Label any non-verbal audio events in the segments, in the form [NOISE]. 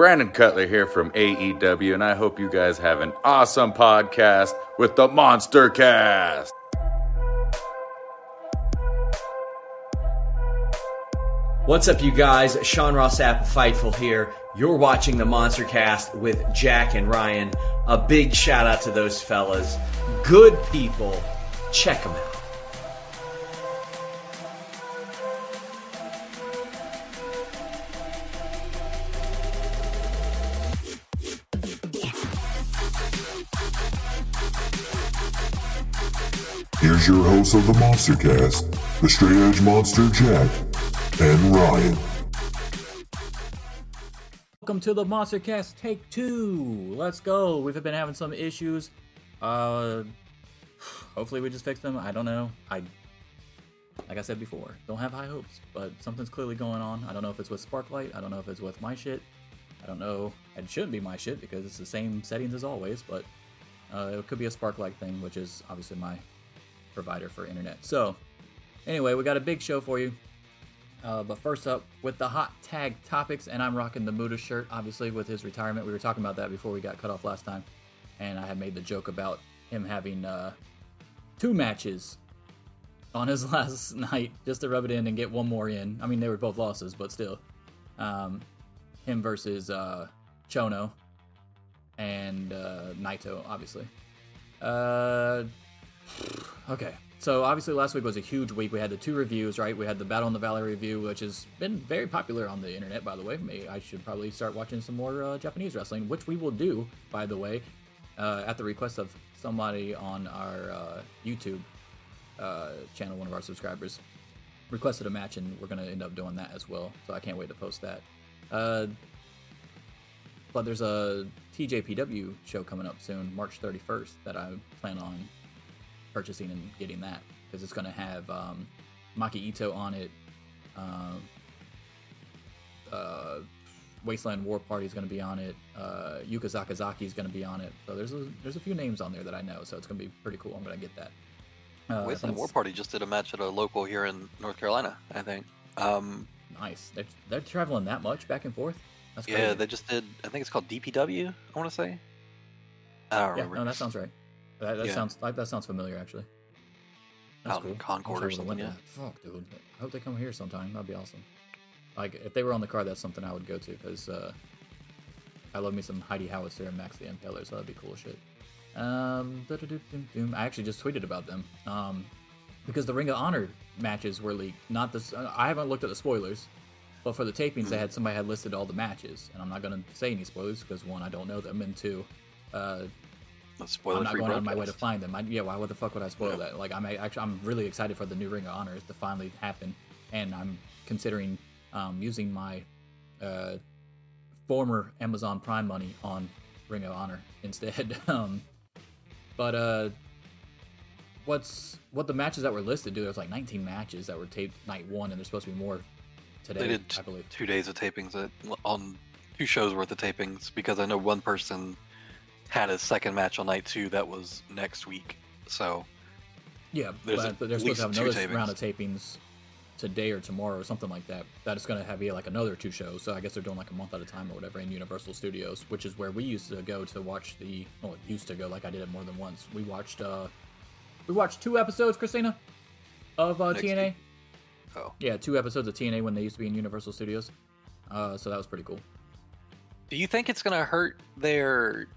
Brandon Cutler here from AEW, and I hope you guys have an awesome podcast with the Monster Cast. What's up, you guys? Sean Ross Sapp, Fightful here. You're watching the Monster Cast with Jack and Ryan. A big shout out to those fellas. Good people. Check them out. Here's your host of the Monster Cast, the Straight Edge Monster Jack and Ryan. Welcome to the Monster Cast Take Two. Let's go. We've been having some issues. Uh, hopefully we just fix them. I don't know. I, like I said before, don't have high hopes, but something's clearly going on. I don't know if it's with Sparklight. I don't know if it's with my shit. I don't know. It shouldn't be my shit because it's the same settings as always, but uh, it could be a Sparklight thing, which is obviously my provider for internet. So, anyway, we got a big show for you. Uh, but first up, with the hot tag topics, and I'm rocking the Muto shirt, obviously, with his retirement. We were talking about that before we got cut off last time. And I had made the joke about him having uh, two matches on his [LAUGHS] last night just to rub it in and get one more in. I mean, they were both losses, but still. Um, him versus uh, Chono and uh, Naito, obviously. Okay, so obviously last week was a huge week. We had the two reviews, right? We had the Battle in the Valley review, which has been very popular on the internet, by the way. May I should probably start watching some more uh, Japanese wrestling, which we will do, by the way, uh, at the request of somebody on our uh, YouTube uh, channel, one of our subscribers requested a match, and we're going to end up doing that as well. So I can't wait to post that. Uh, but there's a TJPW show coming up soon, March 31st, that I plan on purchasing and getting that because it's going to have um, Maki Ito on it. Um, uh, Wasteland War Party is going to be on it. Uh, Yuka Sakazaki is going to be on it. So there's a there's a few names on there that I know. So it's going to be pretty cool. I'm going to get that. Uh, Wasteland War Party just did a match at a local here in North Carolina. I think. Um, nice. They're, they're traveling that much back and forth. That's crazy. Yeah, they just did. I think it's called DPW. I want to say. I don't yeah, remember. No, that sounds right. That, that yeah. sounds like that sounds familiar actually. That's Out cool. Concord or something. Yeah. Fuck, dude. I hope they come here sometime. That'd be awesome. Like if they were on the card, that's something I would go to because uh, I love me some Heidi Howitzer and Max the Impaler, so that'd be cool shit. Um, I actually just tweeted about them um, because the Ring of Honor matches were leaked. Not this. I haven't looked at the spoilers, but for the tapings, they had somebody had listed all the matches, and I'm not gonna say any spoilers because one, I don't know them, and two, uh, I'm not going on my way to find them. I, yeah, why? What the fuck would I spoil yeah. that? Like, I'm actually, I'm really excited for the new Ring of Honor to finally happen, and I'm considering um, using my uh, former Amazon Prime money on Ring of Honor [LAUGHS] instead. um, but uh, what's what the matches that were listed? Dude, there's like 19 matches that were taped night one, and there's supposed to be more today. They did I believe two days of tapings at, on two shows worth of tapings because I know one person had a second match on night two that was next week. So yeah, but, but they're supposed to have another tapings. round of tapings today or tomorrow or something like that. That is going to have be like another two shows. So I guess they're doing like a month at a time or whatever in Universal Studios, which is where we used to go to watch the. Well, used to go like I did it more than once. We watched. uh We watched two episodes, Christina, of uh, TNA. Week. Oh. Yeah, two episodes of TNA when they used to be in Universal Studios. Uh, so that was pretty cool. Do you think it's going to hurt their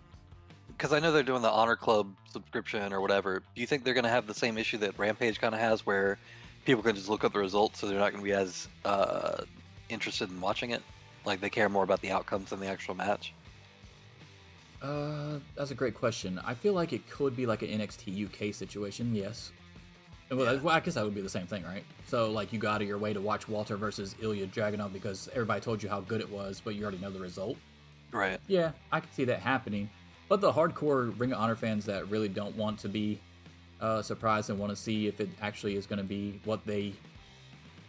because I know they're doing the Honor Club subscription or whatever. Do you think they're going to have the same issue that Rampage kind of has, where people can just look up the results, so they're not going to be as uh, interested in watching it? Like they care more about the outcomes than the actual match. Uh, that's a great question. I feel like it could be like an NXT UK situation. Yes. Well, yeah. I guess that would be the same thing, right? So, like, you go out of your way to watch Walter versus Ilya Dragunov because everybody told you how good it was, but you already know the result. Right. Yeah, I can see that happening. But the hardcore Ring of Honor fans that really don't want to be uh, surprised and want to see if it actually is going to be what they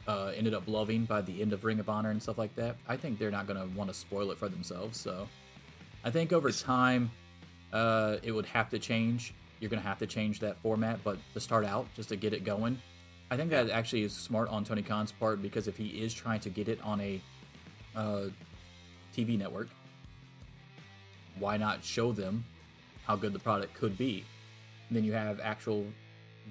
uh, ended up loving by the end of Ring of Honor and stuff like that, I think they're not going to want to spoil it for themselves. So I think over time, uh, it would have to change. You're going to have to change that format, but to start out, just to get it going, I think that actually is smart on Tony Khan's part because if he is trying to get it on a uh, TV network, why not show them how good the product could be? And then you have actual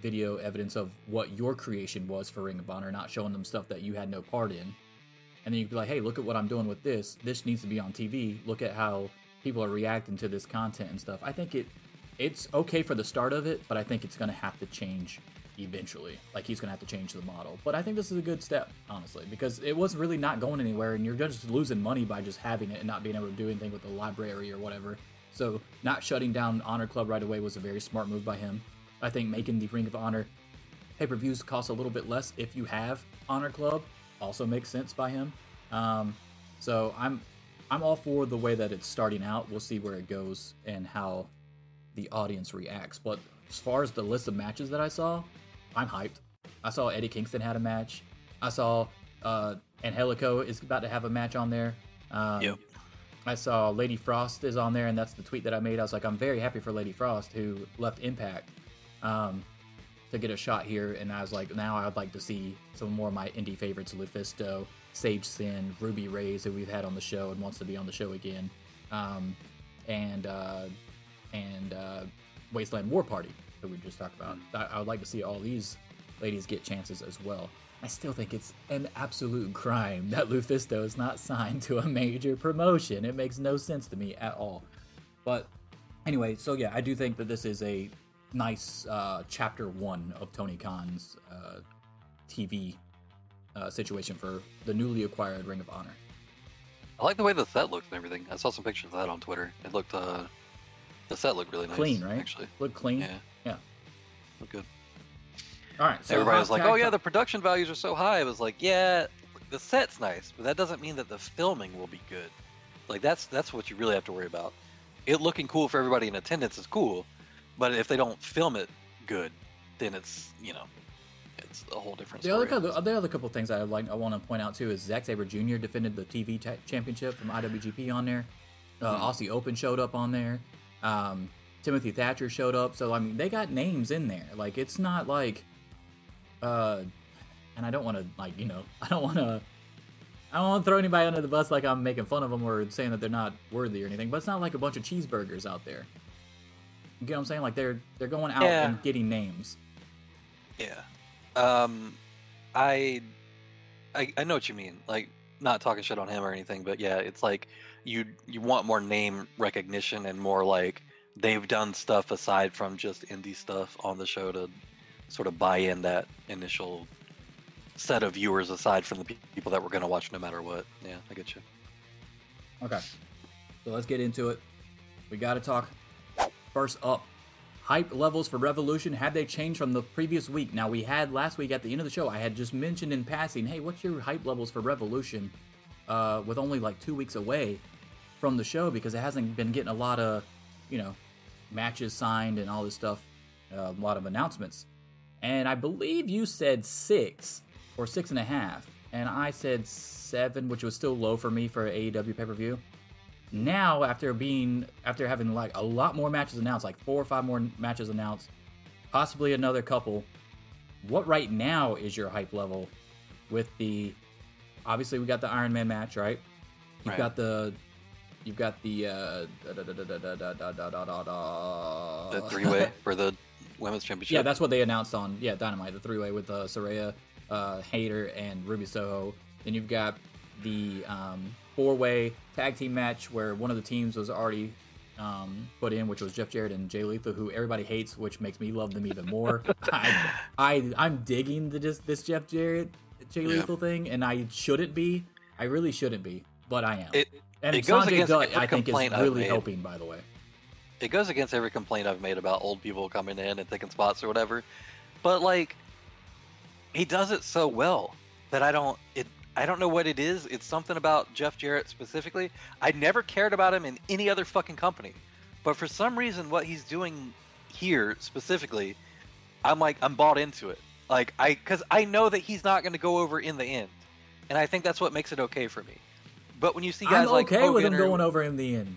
video evidence of what your creation was for Ring of Honor, not showing them stuff that you had no part in. And then you would be like, hey, look at what I'm doing with this. This needs to be on TV. Look at how people are reacting to this content and stuff. I think it it's okay for the start of it, but I think it's gonna have to change eventually. Like he's gonna have to change the model. But I think this is a good step, honestly, because it was really not going anywhere, and you're just losing money by just having it and not being able to do anything with the library or whatever. So not shutting down Honor Club right away was a very smart move by him. I think making the Ring of Honor pay per views cost a little bit less if you have Honor Club also makes sense by him. Um, so I'm I'm all for the way that it's starting out. We'll see where it goes and how the audience reacts. But as far as the list of matches that I saw, I'm hyped. I saw Eddie Kingston had a match. I saw uh, Angelico is about to have a match on there. Um, Yep. I saw Lady Frost is on there, and that's the tweet that I made. I was like, I'm very happy for Lady Frost, who left Impact um, to get a shot here. And I was like, now I would like to see some more of my indie favorites, Lufisto, Sage Sin, Ruby Reyes, who we've had on the show and wants to be on the show again, um, and uh, and uh, Wasteland War Party, that we just talked about. I, I would like to see all these ladies get chances as well. I still think it's an absolute crime that Lufisto is not signed to a major promotion. It makes no sense to me at all. But anyway, so yeah, I do think that this is a nice uh, chapter one of Tony Khan's uh, TV uh, situation for the newly acquired Ring of Honor. I like the way the set looks and everything. I saw some pictures of that on Twitter. It looked uh, the set looked really nice. Clean, right? Actually, Look clean. Yeah. Yeah. looked good. All right. So Everybody was like, "Oh yeah, the production values are so high." I was like, "Yeah, the set's nice, but that doesn't mean that the filming will be good. Like that's that's what you really have to worry about. It looking cool for everybody in attendance is cool, but if they don't film it good, then it's you know, it's a whole different The story. other, couple, the other couple things I like I want to point out too is Zack Sabre Jr. defended the TV ta championship from IWGP on there. Uh, Mhm. Aussie Open showed up on there. Um, Timothy Thatcher showed up. So I mean, they got names in there. Like it's not like, uh, and I don't want to like you know [LAUGHS] I don't want to. I don't want to throw anybody under the bus like I'm making fun of them or saying that they're not worthy or anything, but it's not like a bunch of cheeseburgers out there. You get what I'm saying? Like they're they're going out Yeah. and getting names. Yeah. Um, I, I, I know what you mean. Like, not talking shit on him or anything, but yeah, it's like you you want more name recognition and more like they've done stuff aside from just indie stuff on the show to sort of buy in that initial set of viewers aside from the people that were going to watch no matter what. Yeah, I get you. Okay. So let's get into it. We got to talk. First up, hype levels for Revolution. Had they changed from the previous week? Now, we had last week at the end of the show, I had just mentioned in passing, hey, what's your hype levels for Revolution uh, with only like two weeks away from the show because it hasn't been getting a lot of, you know, matches signed and all this stuff, uh, a lot of announcements. And I believe you said six or six and a half. And I said seven, which was still low for me for AEW pay per view. Now, after being after having like a lot more matches announced, like four or five more matches announced, possibly another couple. What right now is your hype level with the? Obviously, we got the Iron Man match, right? You've Right. got the, You've got the the three way for the women's championship. Yeah, that's what they announced on yeah Dynamite, the three way with uh, Saraya, uh, Hayter, and Ruby Soho. Then you've got the um, four way tag team match where one of the teams was already um, put in, which was Jeff Jarrett and Jay Lethal, who everybody hates, which makes me love them even more. I, I I'm digging the, this this Jeff Jarrett Jay yeah. Lethal thing, and I shouldn't be. I really shouldn't be, but I am. It and it goes Sonjay against Dutt, every I think, is complaint I've really made. helping. By the way, it goes against every complaint I've made about old people coming in and taking spots or whatever. But like he does it so well that I don't it I don't know what it is. It's something about Jeff Jarrett specifically. I never cared about him in any other fucking company. But for some reason what he's doing here specifically, I'm like I'm bought into it. Like I cuz I know that he's not going to go over in the end. And I think that's what makes it okay for me. But when you see guys I'm like okay with him or- going over in the end.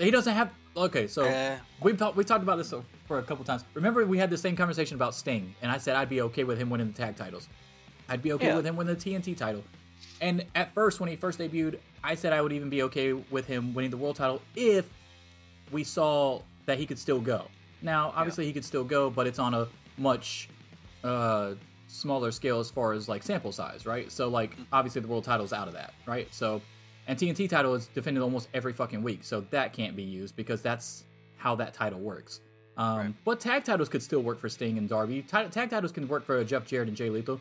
He doesn't have. Okay, so Eh. we've talked we talked about this for a couple times. Remember, we had the same conversation about Sting, and I said I'd be okay with him winning the tag titles. I'd be okay Yeah. with him winning the TNT title. And at first, when he first debuted, I said I would even be okay with him winning the world title if we saw that he could still go. Now, obviously, he could still go, but it's on a much uh, smaller scale as far as like sample size, right? So, like, obviously, the world title's out of that, right? So, and TNT title is defended almost every fucking week, so that can't be used because that's how that title works. Um, Right. But tag titles could still work for Sting and Darby. Ti- tag titles can work for Jeff Jarrett and Jay Lethal.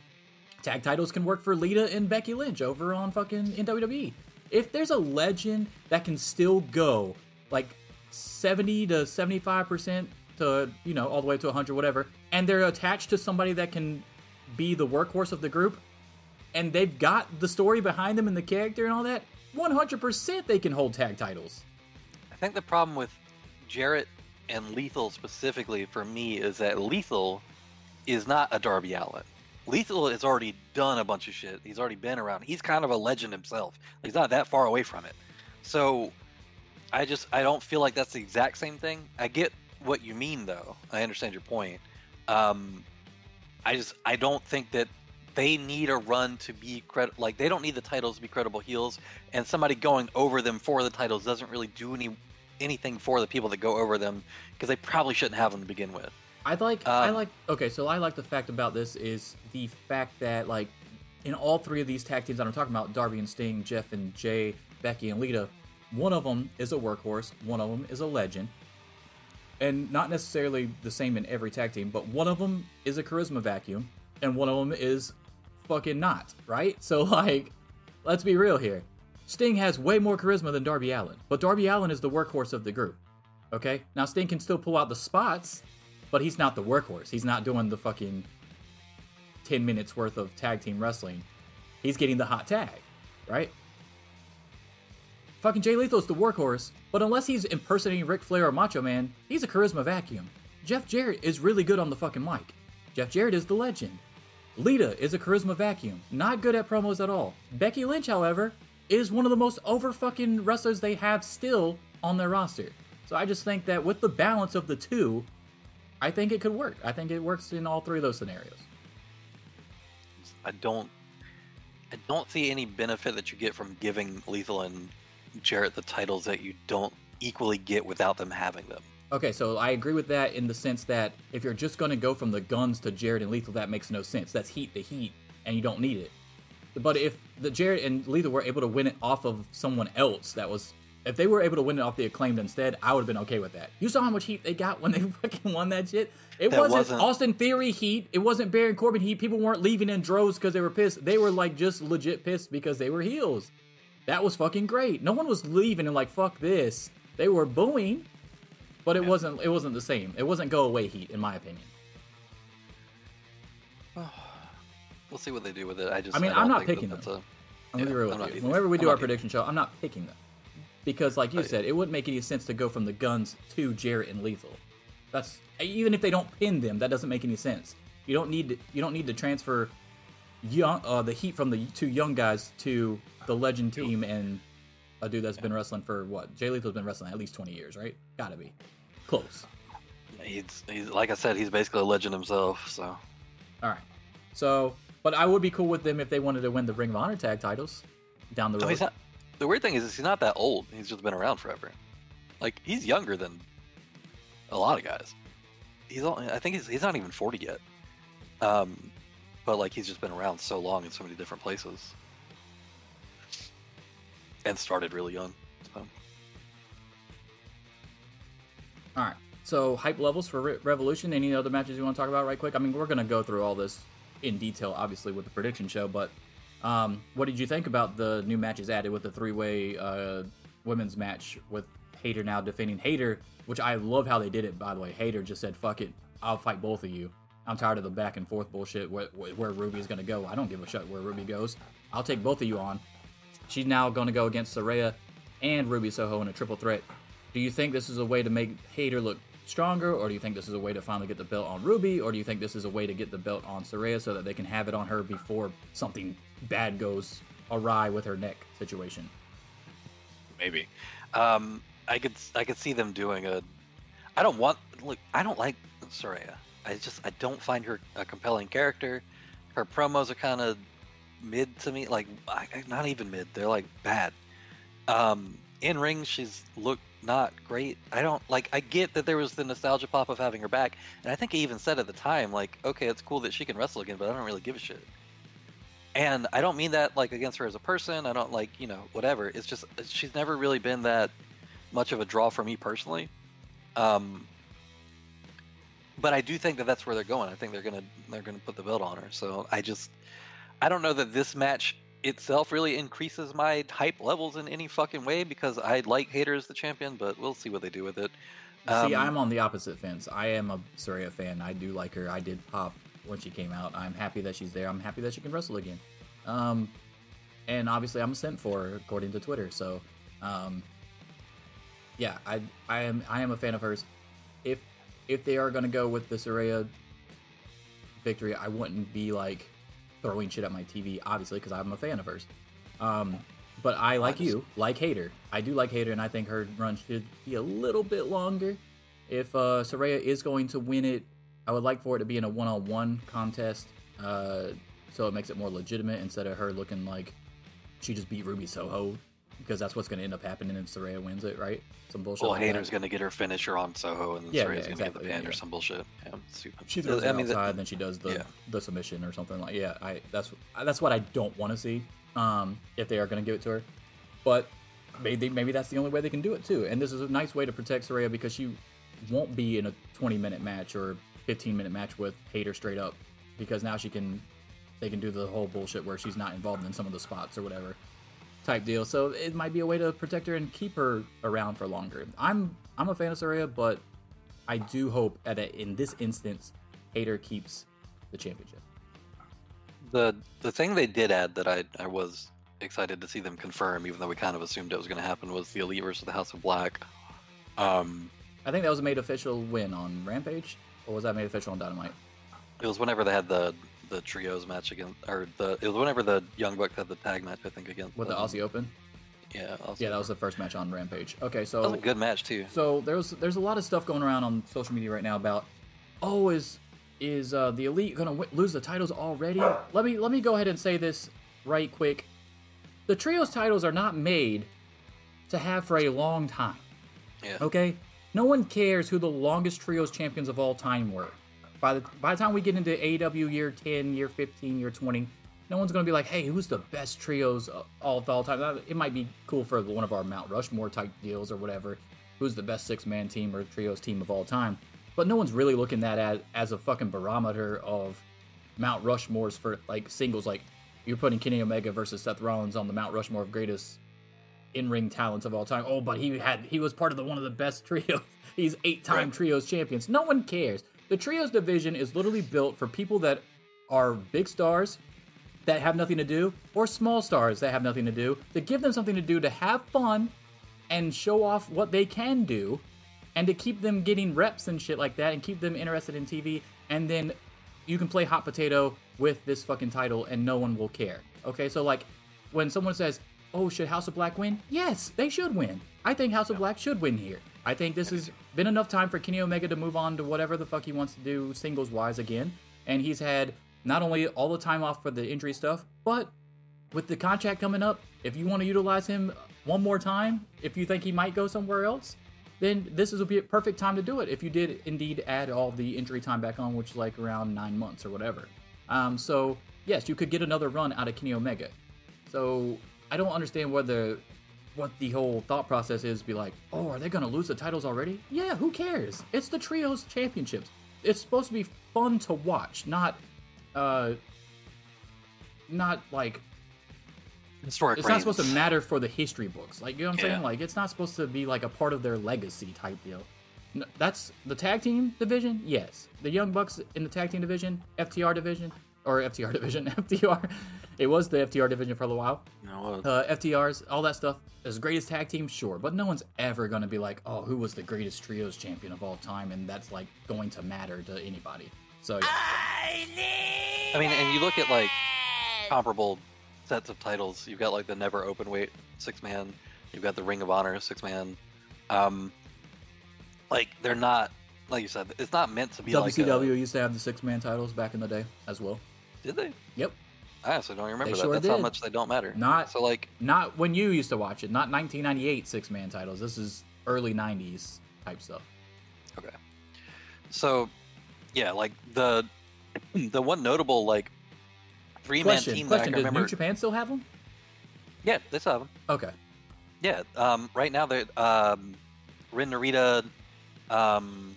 Tag titles can work for Lita and Becky Lynch over on fucking in WWE. If there's a legend that can still go like 70 to 75% to, you know, all the way to 100, whatever, and they're attached to somebody that can be the workhorse of the group, and they've got the story behind them and the character and all that, 100% they can hold tag titles. I think the problem with Jarrett and Lethal specifically for me is that Lethal is not a Darby Allin. Lethal has already done a bunch of shit. He's already been around. He's kind of a legend himself. He's not that far away from it. So I just I don't feel like that's the exact same thing. I get what you mean though. I understand your point. Um, I just I don't think that they need a run to be credit like they don't need the titles to be credible heels and somebody going over them for the titles doesn't really do any anything for the people that go over them because they probably shouldn't have them to begin with. I like I Um, like okay, so I like the fact about this is the fact that like in all three of these tag teams that I'm talking about, Darby and Sting, Jeff and Jay, Becky and Lita, one of them is a workhorse, one of them is a legend. And not necessarily the same in every tag team, but one of them is a charisma vacuum and one of them is fucking not, right? So [LAUGHS] like let's be real here. Sting has way more charisma than Darby Allin, but Darby Allin is the workhorse of the group. Okay? Now Sting can still pull out the spots, but he's not the workhorse. He's not doing the fucking 10 minutes worth of tag team wrestling. He's getting the hot tag, right? Fucking Jay Lethal's the workhorse, but unless he's impersonating Ric Flair or Macho Man, he's a charisma vacuum. Jeff Jarrett is really good on the fucking mic. Jeff Jarrett is the legend. Lita is a charisma vacuum, not good at promos at all. Becky Lynch, however, is one of the most over fucking wrestlers they have still on their roster. So I just think that with the balance of the two, I think it could work. I think it works in all three of those scenarios. I don't I don't see any benefit that you get from giving Lethal and Jarrett the titles that you don't equally get without them having them. Okay, so I agree with that in the sense that if you're just going to go from the Gunns to Jarrett and Lethal, that makes no sense. That's heat to heat, and you don't need it. But if the Jarrett and Lethal were able to win it off of someone else, that was if they were able to win it off the acclaimed instead, I would have been okay with that. You saw how much heat they got when they [LAUGHS] fucking won that shit. It That wasn't, wasn't- Austin Theory heat. It wasn't Baron Corbin heat. People weren't leaving in droves because they were pissed. They were like just legit pissed because they were heels. That was fucking great. No one was leaving and like fuck this. They were booing, but it wasn't. It wasn't the same. It wasn't go away heat, in my opinion. [SIGHS] We'll see what they do with it. I just I mean, don't I'm not think that picking them. a- I'm Yeah, real I'm with you. Whenever we I'm do not our prediction show, I'm not picking them because, like you said, it wouldn't make any sense to go from the Gunns to Jarrett and Lethal. That's even if they don't pin them, that doesn't make any sense. You don't need to, you don't need to transfer young uh, the heat from the two young guys to the legend team and a dude that's been wrestling for what? Jay Lethal's been wrestling at least 20 years, right? Gotta be close. He's, he's like I said, he's basically a legend himself. So All right. So, but I would be cool with them if they wanted to win the Ring of Honor tag titles down the No, road. he's not. The weird thing is, he's not that old. He's just been around forever. Like he's younger than a lot of guys. He's only, I think he's he's not even forty yet. Um, but like he's just been around so long in so many different places, and started really young. So. All right. So hype levels for Re- Revolution. Any other matches you want to talk about right quick? I mean, we're gonna go through all this in detail, obviously, with the prediction show. But um, what did you think about the new matches added with the three-way uh, women's match with Hayter now defending Hayter, which I love how they did it. By the way, Hayter just said, "Fuck it, I'll fight both of you." I'm tired of the back and forth bullshit. Where, where Ruby is gonna go, I don't give a shit where Ruby goes. I'll take both of you on. She's now going to go against Saraya and Ruby Soho in a triple threat. Do you think this is a way to make Hayter look stronger, or do you think this is a way to finally get the belt on Ruby, or do you think this is a way to get the belt on Saraya so that they can have it on her before something bad goes awry with her neck situation? Maybe. Um, I could I could see them doing a. I don't want look. I don't like Saraya. I just I don't find her a compelling character. Her promos are kind of mid to me. Like not even mid. They're like bad. Um, in ring, she's looked not great. I don't like. I get that there was the nostalgia pop of having her back, and I think I even said at the time, like, okay, it's cool that she can wrestle again, but I don't really give a shit. And I don't mean that like against her as a person. I don't like you know whatever. It's just she's never really been that much of a draw for me personally. Um, but I do think that that's where they're going. I think they're gonna they're gonna put the belt on her. So I just I don't know that this match itself really increases my hype levels in any fucking way because I like Hayter as the champion, but we'll see what they do with it. See, Um, I'm on the opposite fence. I am a Saraya fan. I do like her. I did pop when she came out. I'm happy that she's there. I'm happy that she can wrestle again. Um, and obviously, I'm sent for her, according to Twitter. So, um, yeah, I I am I am a fan of hers. If if they are going to go with the Saraya victory, I wouldn't be like throwing shit at my TV, obviously, because I'm a fan of hers. Um, but I, like you, like Hayter. I do like Hayter, and I think her run should be a little bit longer. If uh, Saraya is going to win it, I would like for it to be in a one-on-one contest, uh, so it makes it more legitimate instead of her looking like she just beat Ruby Soho, because that's what's going to end up happening if Saraya wins it, right? Some bullshit. well, like that. Hayter's gonna get her finisher on Soho, and then Yeah, Saraya's yeah, gonna exactly, get the pin yeah, or some bullshit. Yeah, stupid. She throws I mean, that- then she does the the submission or something like. Yeah, I that's that's what I don't want to see. Um, if they are going to give it to her, but maybe maybe that's the only way they can do it too. And this is a nice way to protect Saraya because she won't be in a 20 minute match or 15 minute match with Hayter straight up because now she can they can do the whole bullshit where she's not involved in some of the spots or whatever type deal. So it might be a way to protect her and keep her around for longer. I'm I'm a fan of Saraya, but I do hope that in this instance, Hayter keeps the championship. The the thing they did add that I I was excited to see them confirm, even though we kind of assumed it was going to happen, was the Elite versus the House of Black. Um, I think that was a made official win on Rampage, or was that made official on Dynamite? it was whenever they had the the trios match against, or the it was whenever the Young Bucks had the tag match, I think against With the um, Aussie Open? Yeah, Aussie Yeah, that was the first match on Rampage. Okay, that so was a good match too. So there's there's a lot of stuff going around on social media right now about, oh, is is uh, the elite gonna w- lose the titles already? Let me let me go ahead and say this right quick. The trios titles are not made to have for a long time. Yeah. Okay, no one cares who the longest trios champions of all time were. By the by the time we get into AEW year ten, year fifteen, year twenty, no one's gonna be like, hey, who's the best trios of all of all time? It might be cool for one of our Mount Rushmore type deals or whatever. Who's the best six man team or trios team of all time? But no one's really looking at as as a fucking barometer of Mount Rushmores for like singles. Like you're putting Kenny Omega versus Seth Rollins on the Mount Rushmore of greatest in-ring talents of all time. Oh, but he had he was part of the one of the best [LAUGHS] trios. He's eight-time Right. trios champions. No one cares. The trios division is literally built for people that are big stars that have nothing to do or small stars that have nothing to do to give them something to do to have fun and show off what they can do and to keep them getting reps and shit like that and keep them interested in TV and then you can play hot potato with this fucking title and no one will care. Okay, so like when someone says, "Oh, should House of Black win?" Yes, they should win. I think House of Black should win here. I think this has been enough time for Kenny Omega to move on to whatever the fuck he wants to do singles wise again, and he's had not only all the time off for the injury stuff, but with the contract coming up, if you want to utilize him one more time, if you think he might go somewhere else, then this is a perfect time to do it. If you did indeed add all the injury time back on, which is like around nine months or whatever. Um, so yes, you could get another run out of Kenny Omega. So I don't understand whether what the whole thought process is. Be like, oh, are they going to lose the titles already? Yeah, who cares? It's the trios championships. It's supposed to be fun to watch, not, uh, not like Historic. it's not supposed to matter for the history books. Like you know what I'm Yeah. saying? Like it's not supposed to be like a part of their legacy type deal. No, that's the tag team division. Yes, the Young Bucks in the tag team division, FTR division, or FTR [LAUGHS] division, FTR. It was the FTR division for a little while. No, uh, Uh, FTRs, all that stuff. As greatest tag team, sure, but no one's ever gonna be like, oh, who was the greatest trios champion of all time, and that's like going to matter to anybody. So yeah. I I mean, and you look at like comparable sets of titles. You've got like the Never Open Weight six man. You've got the Ring of Honor six man. Um, like they're not like you said. It's not meant to be like. WCW A, used to have the six man titles back in the day as well. did they? Yep. I honestly don't remember They that. sure That's how much they don't matter. Not- so like Not when you used to watch it. Not 1998 six man titles. This is early '90s type stuff. Okay. So, yeah, like the [CLEARS THROAT] the one notable like three man Question: team that I Question: Does remember. New Japan still have them? Yeah, they still have them. Okay. Yeah, um, right now they're um, Rin Narita, um,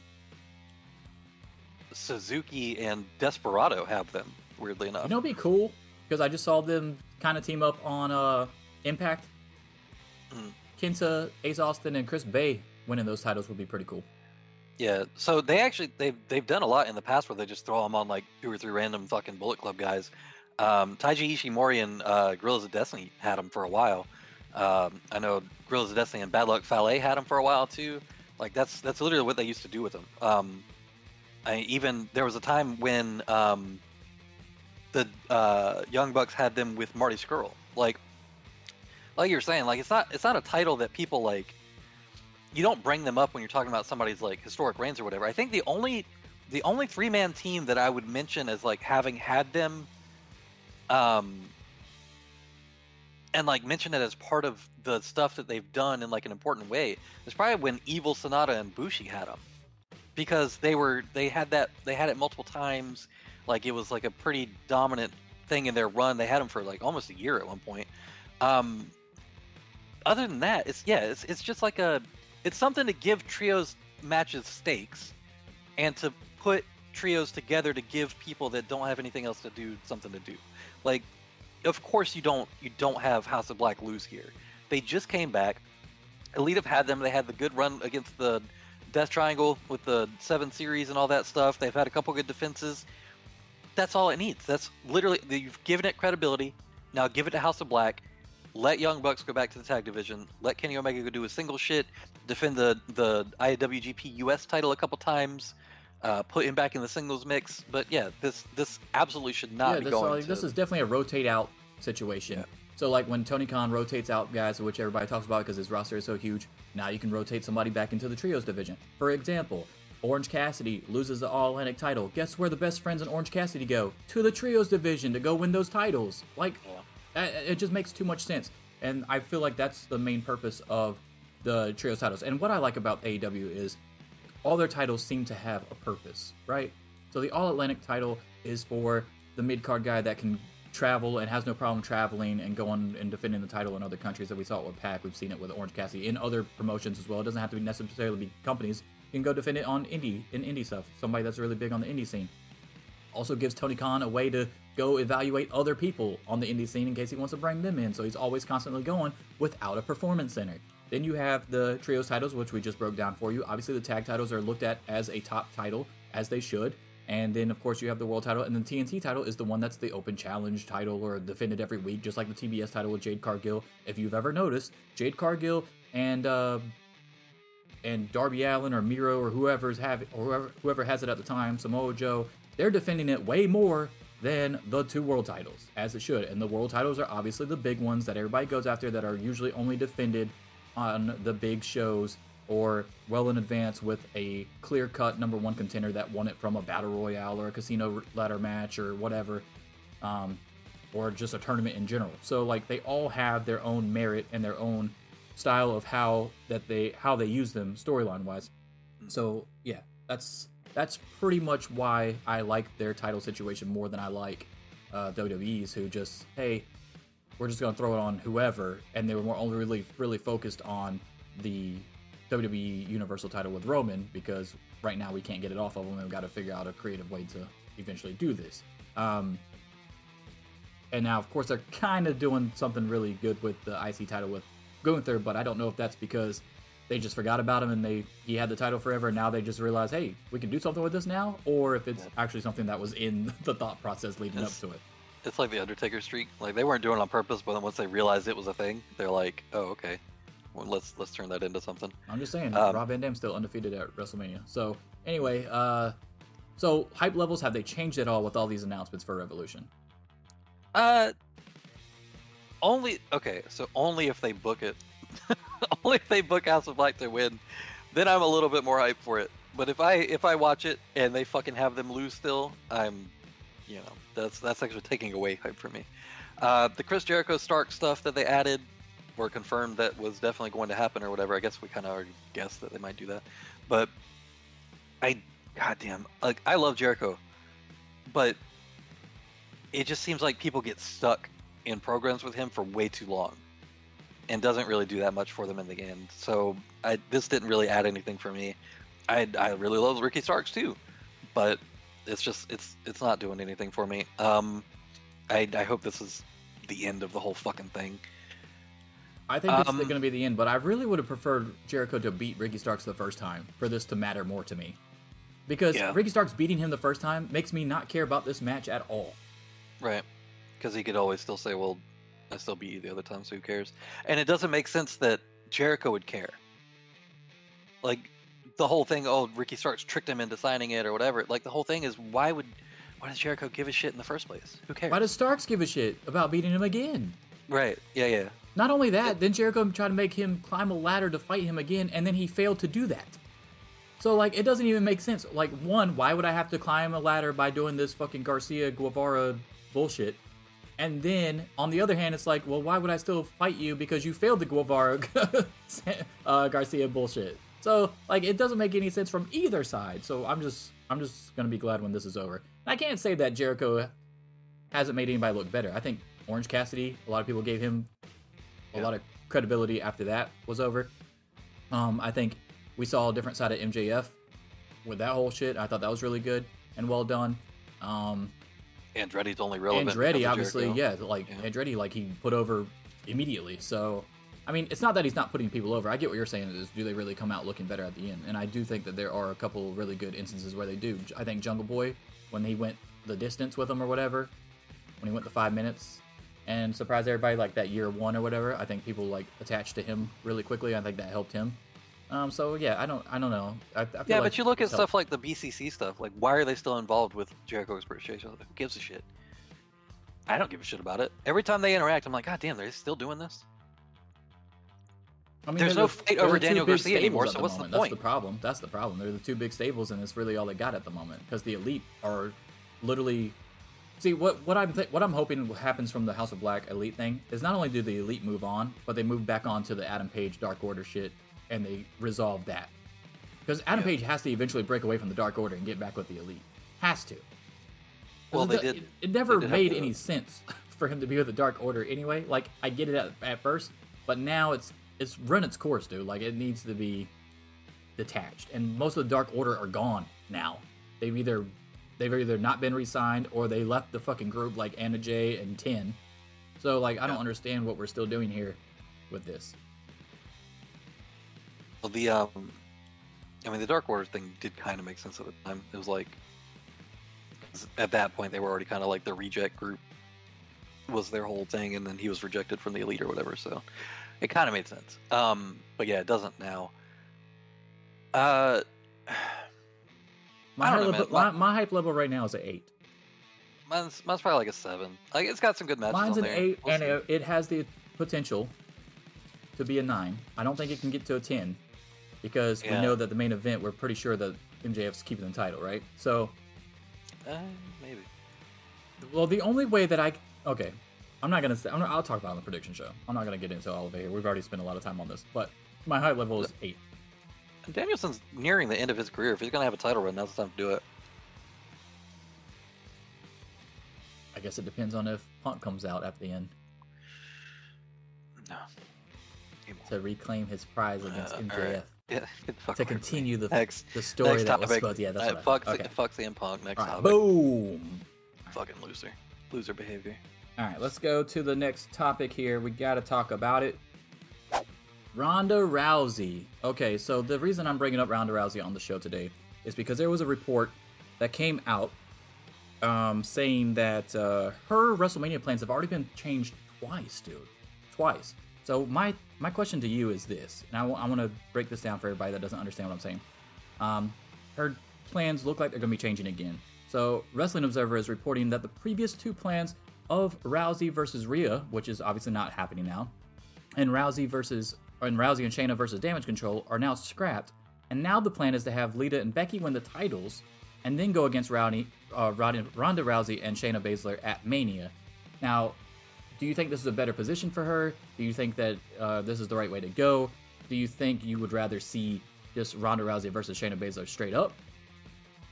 Suzuki, and Desperado have them. Weirdly enough, You know, be cool because I just saw them kind of team up on uh Impact. Mm. Kenta, Ace Austin, and Chris Bey winning those titles would be pretty cool. Yeah, so they actually they've they've done a lot in the past where they just throw them on like two or three random fucking Bullet Club guys. Um, Taiji Ishimori and uh, Guerrillas of Destiny had them for a while. Um, I know Guerrillas of Destiny and Bad Luck Fale had them for a while too. Like that's that's literally what they used to do with them. Um, I even there was a time when um, the uh, Young Bucks had them with Marty Scurll. Like like you're saying, like it's not it's not a title that people like you don't bring them up when you're talking about somebody's like historic reigns or whatever. I think the only the only three man team that I would mention as like having had them um and like mention it as part of the stuff that they've done in like an important way is probably when Evil Sanada and Bushi had them because they were they had that they had it multiple times like it was like a pretty dominant thing in their run. They had them for like almost a year at one point. Um other than that it's yeah it's, it's just like a it's something to give trios matches stakes and to put trios together to give people that don't have anything else to do something to do. Like of course you don't you don't have house of black lose here. They just came back. Elite have had them. They had the good run against the death triangle with the seven series and all that stuff. They've had a couple good defenses that's all it needs that's literally you've given it credibility now give it to house of black let Young Bucks go back to the tag division. Let Kenny Omega go do his single shit. Defend the the IWGP US title a couple times. Uh, put him back in the singles mix. But yeah, this this absolutely should not yeah, be this, going. to, this is definitely a rotate out situation. Yeah. So like when Tony Khan rotates out guys, which everybody talks about because his roster is so huge, now you can rotate somebody back into the trios division. For example, Orange Cassidy loses the All Atlantic title. Guess where the best friends in Orange Cassidy go? To the trios division to go win those titles. Like, it just makes too much sense. And I feel like that's the main purpose of the trios titles. And what I like about AEW is all their titles seem to have a purpose, right? So the All Atlantic title is for the mid card guy that can travel and has no problem traveling and going and defending the title in other countries. That we saw it with Pac, we've seen it with Orange Cassidy in other promotions as well. It doesn't have to be necessarily be companies. You can go defend it on indie in indie stuff. Somebody that's really big on the indie scene. Also gives Tony Khan a way to go evaluate other people on the indie scene in case he wants to bring them in. So he's always constantly going without a performance center. Then you have the trios titles, which we just broke down for you. Obviously, the tag titles are looked at as a top title, as they should. And then, of course, you have the world title, and the TNT title is the one that's the open challenge title or defended every week, just like the TBS title with Jade Cargill. If you've ever noticed, Jade Cargill and uh, and Darby Allin or Miro or whoever's have or whoever whoever has it at the time, Samoa Joe, they're defending it way more than the two world titles, as it should. And the world titles are obviously the big ones that everybody goes after that are usually only defended on the big shows or well in advance with a clear cut number one contender that won it from a battle royale or a casino ladder match or whatever. Um, or just a tournament in general. So like they all have their own merit and their own style of how that they how they use them storyline wise. So yeah, that's that's pretty much why I like their title situation more than I like uh, WWE's, who just hey, we're just gonna throw it on whoever, and they were more only really really focused on the WWE Universal title with Roman because right now we can't get it off of him, and we've got to figure out a creative way to eventually do this. Um, and now, of course, they're kind of doing something really good with the IC title with Gunther, but I don't know if that's because they just forgot about him and they he had the title forever, and now they just realize, hey, we can do something with this now, or if it's actually something that was in [LAUGHS] the thought process leading It's- up to it. It's like the Undertaker streak. Like they weren't doing it on purpose, but then once they realized it was a thing, they're like, "Oh, okay, well, let's let's turn that into something." I'm just saying, Um, Rob Van Dam's still undefeated at WrestleMania. So anyway, uh, so hype levels have they changed at all with all these announcements for Revolution? Uh, only okay. So only if they book it, [LAUGHS] only if they book House of Black to win, then I'm a little bit more hyped for it. But if I if I watch it and they fucking have them lose still, I'm, you know, that's that's actually taking away hype from me. Uh, the Chris Jericho Stark stuff that they added, were confirmed that was definitely going to happen or whatever. I guess we kind of already guessed that they might do that, but I, goddamn, like I love Jericho, but it just seems like people get stuck in programs with him for way too long, and doesn't really do that much for them in the end. So I, this didn't really add anything for me. I I really love Ricky Starks too, but it's just it's it's not doing anything for me. Um, I I hope this is the end of the whole fucking thing. I think it's Um, going to be the end, but I really would have preferred Jericho to beat Ricky Starks the first time for this to matter more to me. Because Yeah. Ricky Starks beating him the first time makes me not care about this match at all. Right. Because he could always still say, well, I still beat you the other time, so who cares? And it doesn't make sense that Jericho would care. Like, the whole thing, oh, Ricky Starks tricked him into signing it or whatever. Like, the whole thing is, why would, why does Jericho give a shit in the first place? Who cares? Why does Starks give a shit about beating him again? right. Yeah, yeah. Not only that, then Jericho tried to make him climb a ladder to fight him again, and then he failed to do that. So, like, it doesn't even make sense. Like, one, why would I have to climb a ladder by doing this fucking Garcia Guevara bullshit? And then, on the other hand, it's like, well, why would I still fight you because you failed the Guevara [LAUGHS] uh, Garcia bullshit? So, like, it doesn't make any sense from either side. So, I'm just, I'm just gonna be glad when this is over. And I can't say that Jericho hasn't made anybody look better. I think Orange Cassidy, a lot of people gave him a Yeah. lot of credibility after that was over. Um, I think we saw a different side of MJF with that whole shit. I thought that was really good and well done. Um, Andretti's only relevant. Andretti, obviously, Jericho. yeah, like Yeah. Andretti, like he put over immediately. So, I mean, it's not that he's not putting people over. I get what you're saying. Is do they really come out looking better at the end? And I do think that there are a couple really good instances where they do. I think Jungle Boy when he went the distance with him or whatever, when he went the five minutes and surprised everybody like that year one or whatever. I think people like attached to him really quickly. I think that helped him. Um, so yeah, I don't, I don't know. I, I feel Yeah, like but you look at stuff like the BCC stuff. Like, why are they still involved with Jericho Express Who gives a shit? I don't give a shit about it. Every time they interact, I'm like, God damn, they're still doing this. I mean, There's no the- fight over Daniel Garcia anymore, so at what's the moment. That's the problem. That's the problem. They're the two big stables, and it's really all they got at the moment because the elite are literally. See what what I'm th- what I'm hoping happens from the House of Black elite thing is not only do the elite move on, but they move back on to the Adam Page Dark Order shit, and they resolve that. Because Adam Yeah. Page has to eventually break away from the Dark Order and get back with the elite. Has to. Well, they do- did- It, it never did made any sense [LAUGHS] for him to be with the Dark Order anyway. Like I get it at, at first, but now it's it's run its course, dude. Like it needs to be detached, and most of the Dark Order are gone now. They've either they've either not been re-signed or they left the fucking group like Anna Jay and Ten. So like I don't understand what we're still doing here with this. Well, the um, I mean, the Dark Order thing did kind of make sense at the time. It was like at that point, they were already kind of like the reject group was their whole thing, and then he was rejected from the elite or whatever. So it kind of made sense. Um, but yeah, it doesn't now. Uh, [SIGHS] My, hype know, level, my, my hype level right now is an eight. mine's, mine's probably like a seven. Like it's got some good matches Mine's on an there. eight, We'll and it, it has the potential to be a nine. I don't think it can get to a ten because we know that the main event. We're pretty sure that MJF's keeping the title, right? So, Uh, maybe. well, the only way that I okay, I'm not gonna say. I'm not, I'll talk about it on the prediction show. I'm not gonna get into all of it here. We've already spent a lot of time on this, but my high level is eight. Danielson's nearing the end of his career. If he's gonna have a title run, now's the time to do it. I guess it depends on if Punk comes out at the end No. to reclaim his prize against Uh, MJF alright. [LAUGHS] Yeah, to away from me. continue the Next, the story next that was supposed. Yeah, that's Uh, what fuck, okay. fuck CM Punk. Next right, topic. boom. Fucking loser. Loser behavior. All right, let's go to the next topic here. We got to talk about it. Ronda Rousey. Okay, so the reason I'm bringing up Ronda Rousey on the show today is because there was a report that came out um, saying that uh, her WrestleMania plans have already been changed twice, dude. Twice. So my my question to you is this, and I want to break this down for everybody that doesn't understand what I'm saying. Um, her plans look like they're going to be changing again. So, Wrestling Observer is reporting that the previous two plans of Rousey versus Rhea, which is obviously not happening now, and Rousey versus and Rousey and Shayna versus Damage Control are now scrapped. And now the plan is to have Lita and Becky win the titles, and then go against Rowdy, uh, Ronda Rousey and Shayna Baszler at Mania. Now, do you think this is a better position for her? Do you think that uh, this is the right way to go? Do you think you would rather see just Ronda Rousey versus Shayna Baszler straight up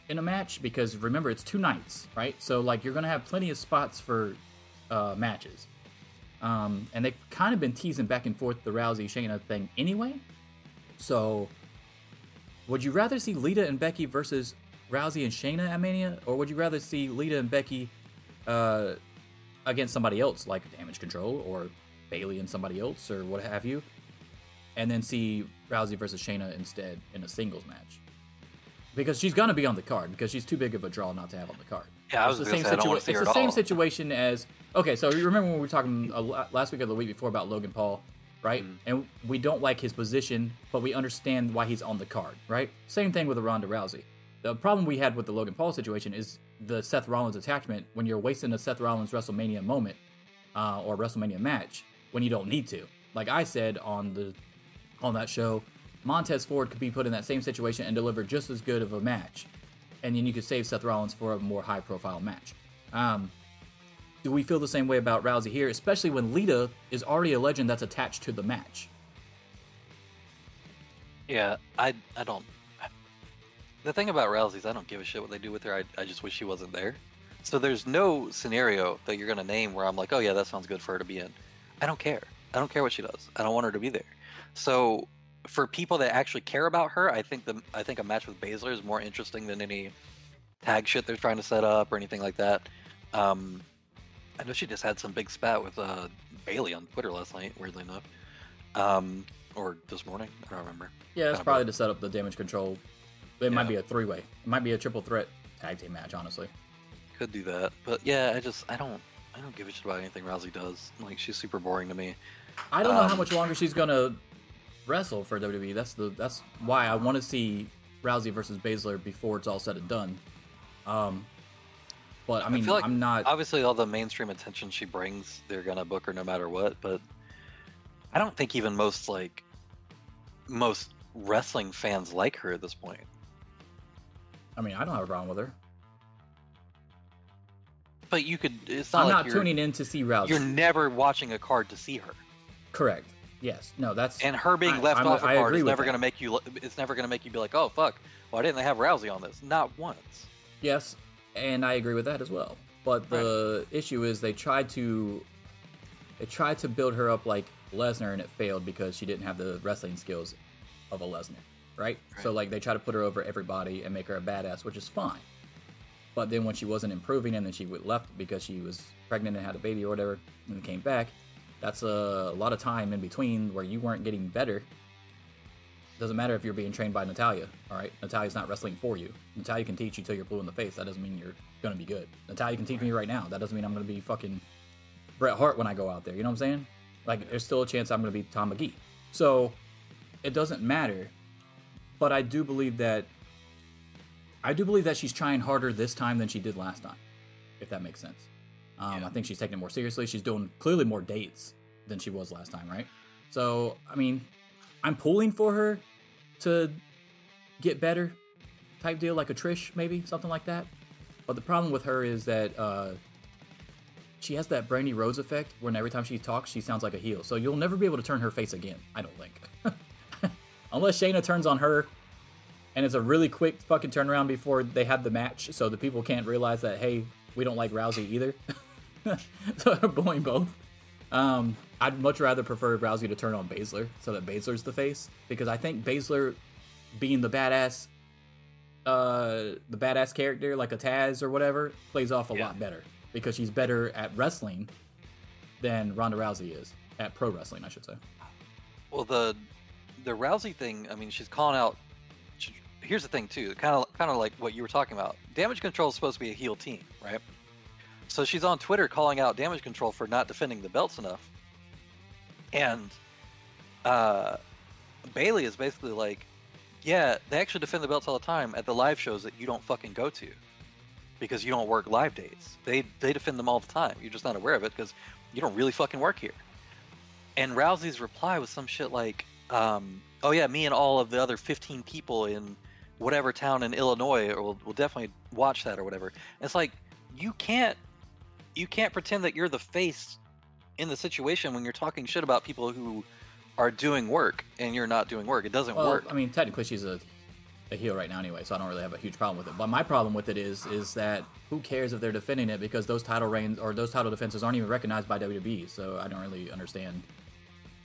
in a match? Because remember, it's two nights, right? So like you're gonna have plenty of spots for uh, matches. Um, and they've kind of been teasing back and forth the Rousey Shayna thing anyway. So, would you rather see Lita and Becky versus Rousey and Shayna at Mania, or would you rather see Lita and Becky uh, against somebody else like Damage Control or Bayley and somebody else or what have you, and then see Rousey versus Shayna instead in a singles match? Because she's gonna be on the card because she's too big of a draw not to have on the card. Yeah, I was it's the same say, I don't see It's the same all. situation as okay. So you remember when we were talking la- last week or the week before about Logan Paul, right? Mm-hmm. And we don't like his position, but we understand why he's on the card, right? Same thing with the Ronda Rousey. The problem we had with the Logan Paul situation is the Seth Rollins attachment when you're wasting a Seth Rollins WrestleMania moment uh, or WrestleMania match when you don't need to. Like I said on the on that show, Montez Ford could be put in that same situation and deliver just as good of a match, and then you could save Seth Rollins for a more high profile match. Um, do we feel the same way about Rousey here, especially when Lita is already a legend that's attached to the match? Yeah, I I don't. The thing about Rousey is I don't give a shit what they do with her. I, I just wish she wasn't there. So there's no scenario that you're gonna name where I'm like, oh yeah, that sounds good for her to be in. I don't care. I don't care what she does. I don't want her to be there. So for people that actually care about her, I think the I think a match with Baszler is more interesting than any tag shit they're trying to set up or anything like that. Um, I know she just had some big spat with uh, Bayley on Twitter last night, weirdly enough, um, or this morning. I don't remember. Yeah, it's probably to set up the damage control. It might be a three way. It might be a triple threat tag team match, honestly. Could do that, but yeah, I just I don't I don't give a shit about anything Rousey does. Like she's super boring to me. I don't know how Um, much longer she's gonna wrestle for WWE. That's the that's why I want to see Rousey versus Baszler before it's all said and done. Um, but I mean, feel like I'm not. Obviously, all the mainstream attention she brings, they're gonna book her no matter what. But I don't think even most like most wrestling fans like her at this point. I mean, I don't have a problem with her. But you could. It's not I'm like not tuning in to see Rousey. You're never watching a card to see her, Correct. Yes. No. That's and her being I- left I'm- off a I card is never gonna make you. It's never gonna make you be like, oh fuck, why didn't they have Rousey on this? Not once. Yes, and I agree with that as well. But the issue is they tried to they tried to build her up like Lesnar and it failed because she didn't have the wrestling skills of a Lesnar, right? So like they try to put her over everybody and make her a badass, which is fine. But then when she wasn't improving and then she left because she was pregnant and had a baby or whatever and came back, that's a lot of time in between where you weren't getting better. Doesn't matter if you're being trained by Natalya, all right? Natalya's not wrestling for you. Natalya can teach you till you're blue in the face. That doesn't mean you're gonna be good. Natalya can teach me right now. That doesn't mean I'm gonna be fucking Bret Hart when I go out there. You know what I'm saying? Like, there's still a chance I'm gonna be Tom Magee. So it doesn't matter. But I do believe that I do believe that she's trying harder this time than she did last time, if that makes sense. Um, Yeah. I think she's taking it more seriously. She's doing clearly more dates than she was last time, right? So, I mean, I'm pulling for her to get better type deal, like a Trish, maybe something like that. But the problem with her is that uh, she has that Brandi Rhodes effect, when every time she talks, she sounds like a heel. So you'll never be able to turn her face again. I don't think, [LAUGHS] unless Shayna turns on her, and it's a really quick fucking turnaround before they have the match, so the people can't realize that hey, we don't like Rousey either. [LAUGHS] so [LAUGHS] they're bullying both. Um, I'd much rather prefer Rousey to turn on Baszler so that Baszler's the face because I think Baszler being the badass, uh, the badass character like a Taz or whatever plays off a Yeah. lot better because she's better at wrestling than Ronda Rousey is at pro wrestling, I should say. Well, the the Rousey thing. I mean, she's calling out. she- Here's the thing too. Kind of kind of like what you were talking about. Damage Control is supposed to be a heel team, right? So she's on Twitter calling out Damage Control for not defending the belts enough, and uh, Bayley is basically like, "Yeah, they actually defend the belts all the time at the live shows that you don't fucking go to." Because you don't work live days, they they defend them all the time. You're just not aware of it because you don't really fucking work here. And Rousey's reply was some shit like, um, "Oh yeah, me and all of the other 15 people in whatever town in Illinois will will definitely watch that or whatever." And it's like you can't you can't pretend that you're the face in the situation when you're talking shit about people who are doing work and you're not doing work. It doesn't Well, work. I mean, technically, she's a, a heel right now anyway, so I don't really have a huge problem with it. But my problem with it is, is that who cares if they're defending it because those title reigns or those title defenses aren't even recognized by WWE. So I don't really understand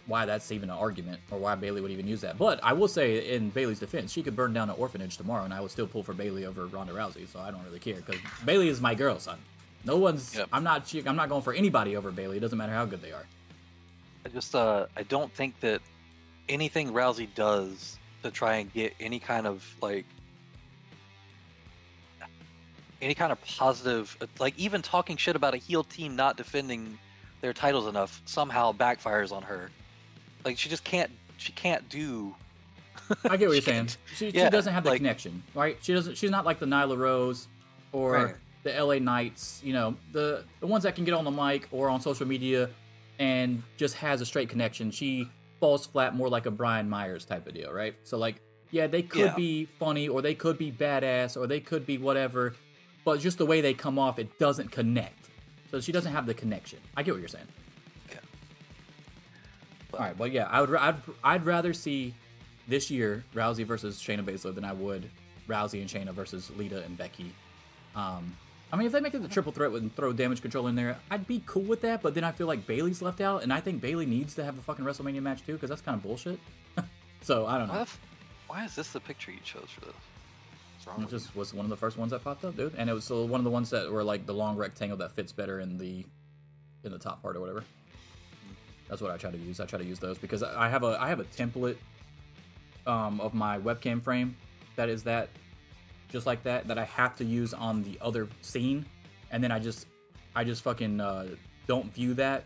why that's even an argument or why Bayley would even use that. But I will say, in Bayley's defense, she could burn down an orphanage tomorrow, and I would still pull for Bayley over Ronda Rousey. So I don't really care because Bayley is my girl, son. No one's. Yep. I'm not. I'm not going for anybody over Bayley. It doesn't matter how good they are. I just uh I don't think that anything Rousey does to try and get any kind of like any kind of positive like even talking shit about a heel team not defending their titles enough somehow backfires on her. Like she just can't she can't do I get what you're [LAUGHS] saying. She, yeah, she doesn't have the like- connection, right? She doesn't. She's not like the Nyla Rose or Right. the LA Knights. You know, the the ones that can get on the mic or on social media and just has a straight connection. She falls flat more like a Brian Myers type of deal, right? So like, yeah, they could Yeah. be funny or they could be badass or they could be whatever, but just the way they come off, it doesn't connect. So she doesn't have the connection. I get what you're saying. All right, well, yeah, I would. I'd, I'd rather see this year Rousey versus Shayna Baszler than I would Rousey and Shayna versus Lita and Becky. Um, I mean, if they make it the triple threat and throw damage control in there, I'd be cool with that. But then I feel like Bayley's left out, and I think Bayley needs to have a fucking WrestleMania match too, because that's kind of bullshit. [LAUGHS] so I don't know. f- why is this the picture you chose for this? It just was one of the first ones that popped up, dude, and it was one of the ones that were like the long rectangle that fits better in the in the top part or whatever. That's what I try to use. I try to use those because I have a I have a template um, of my webcam frame that is that just like that that I have to use on the other scene, and then I just I just fucking uh, don't view that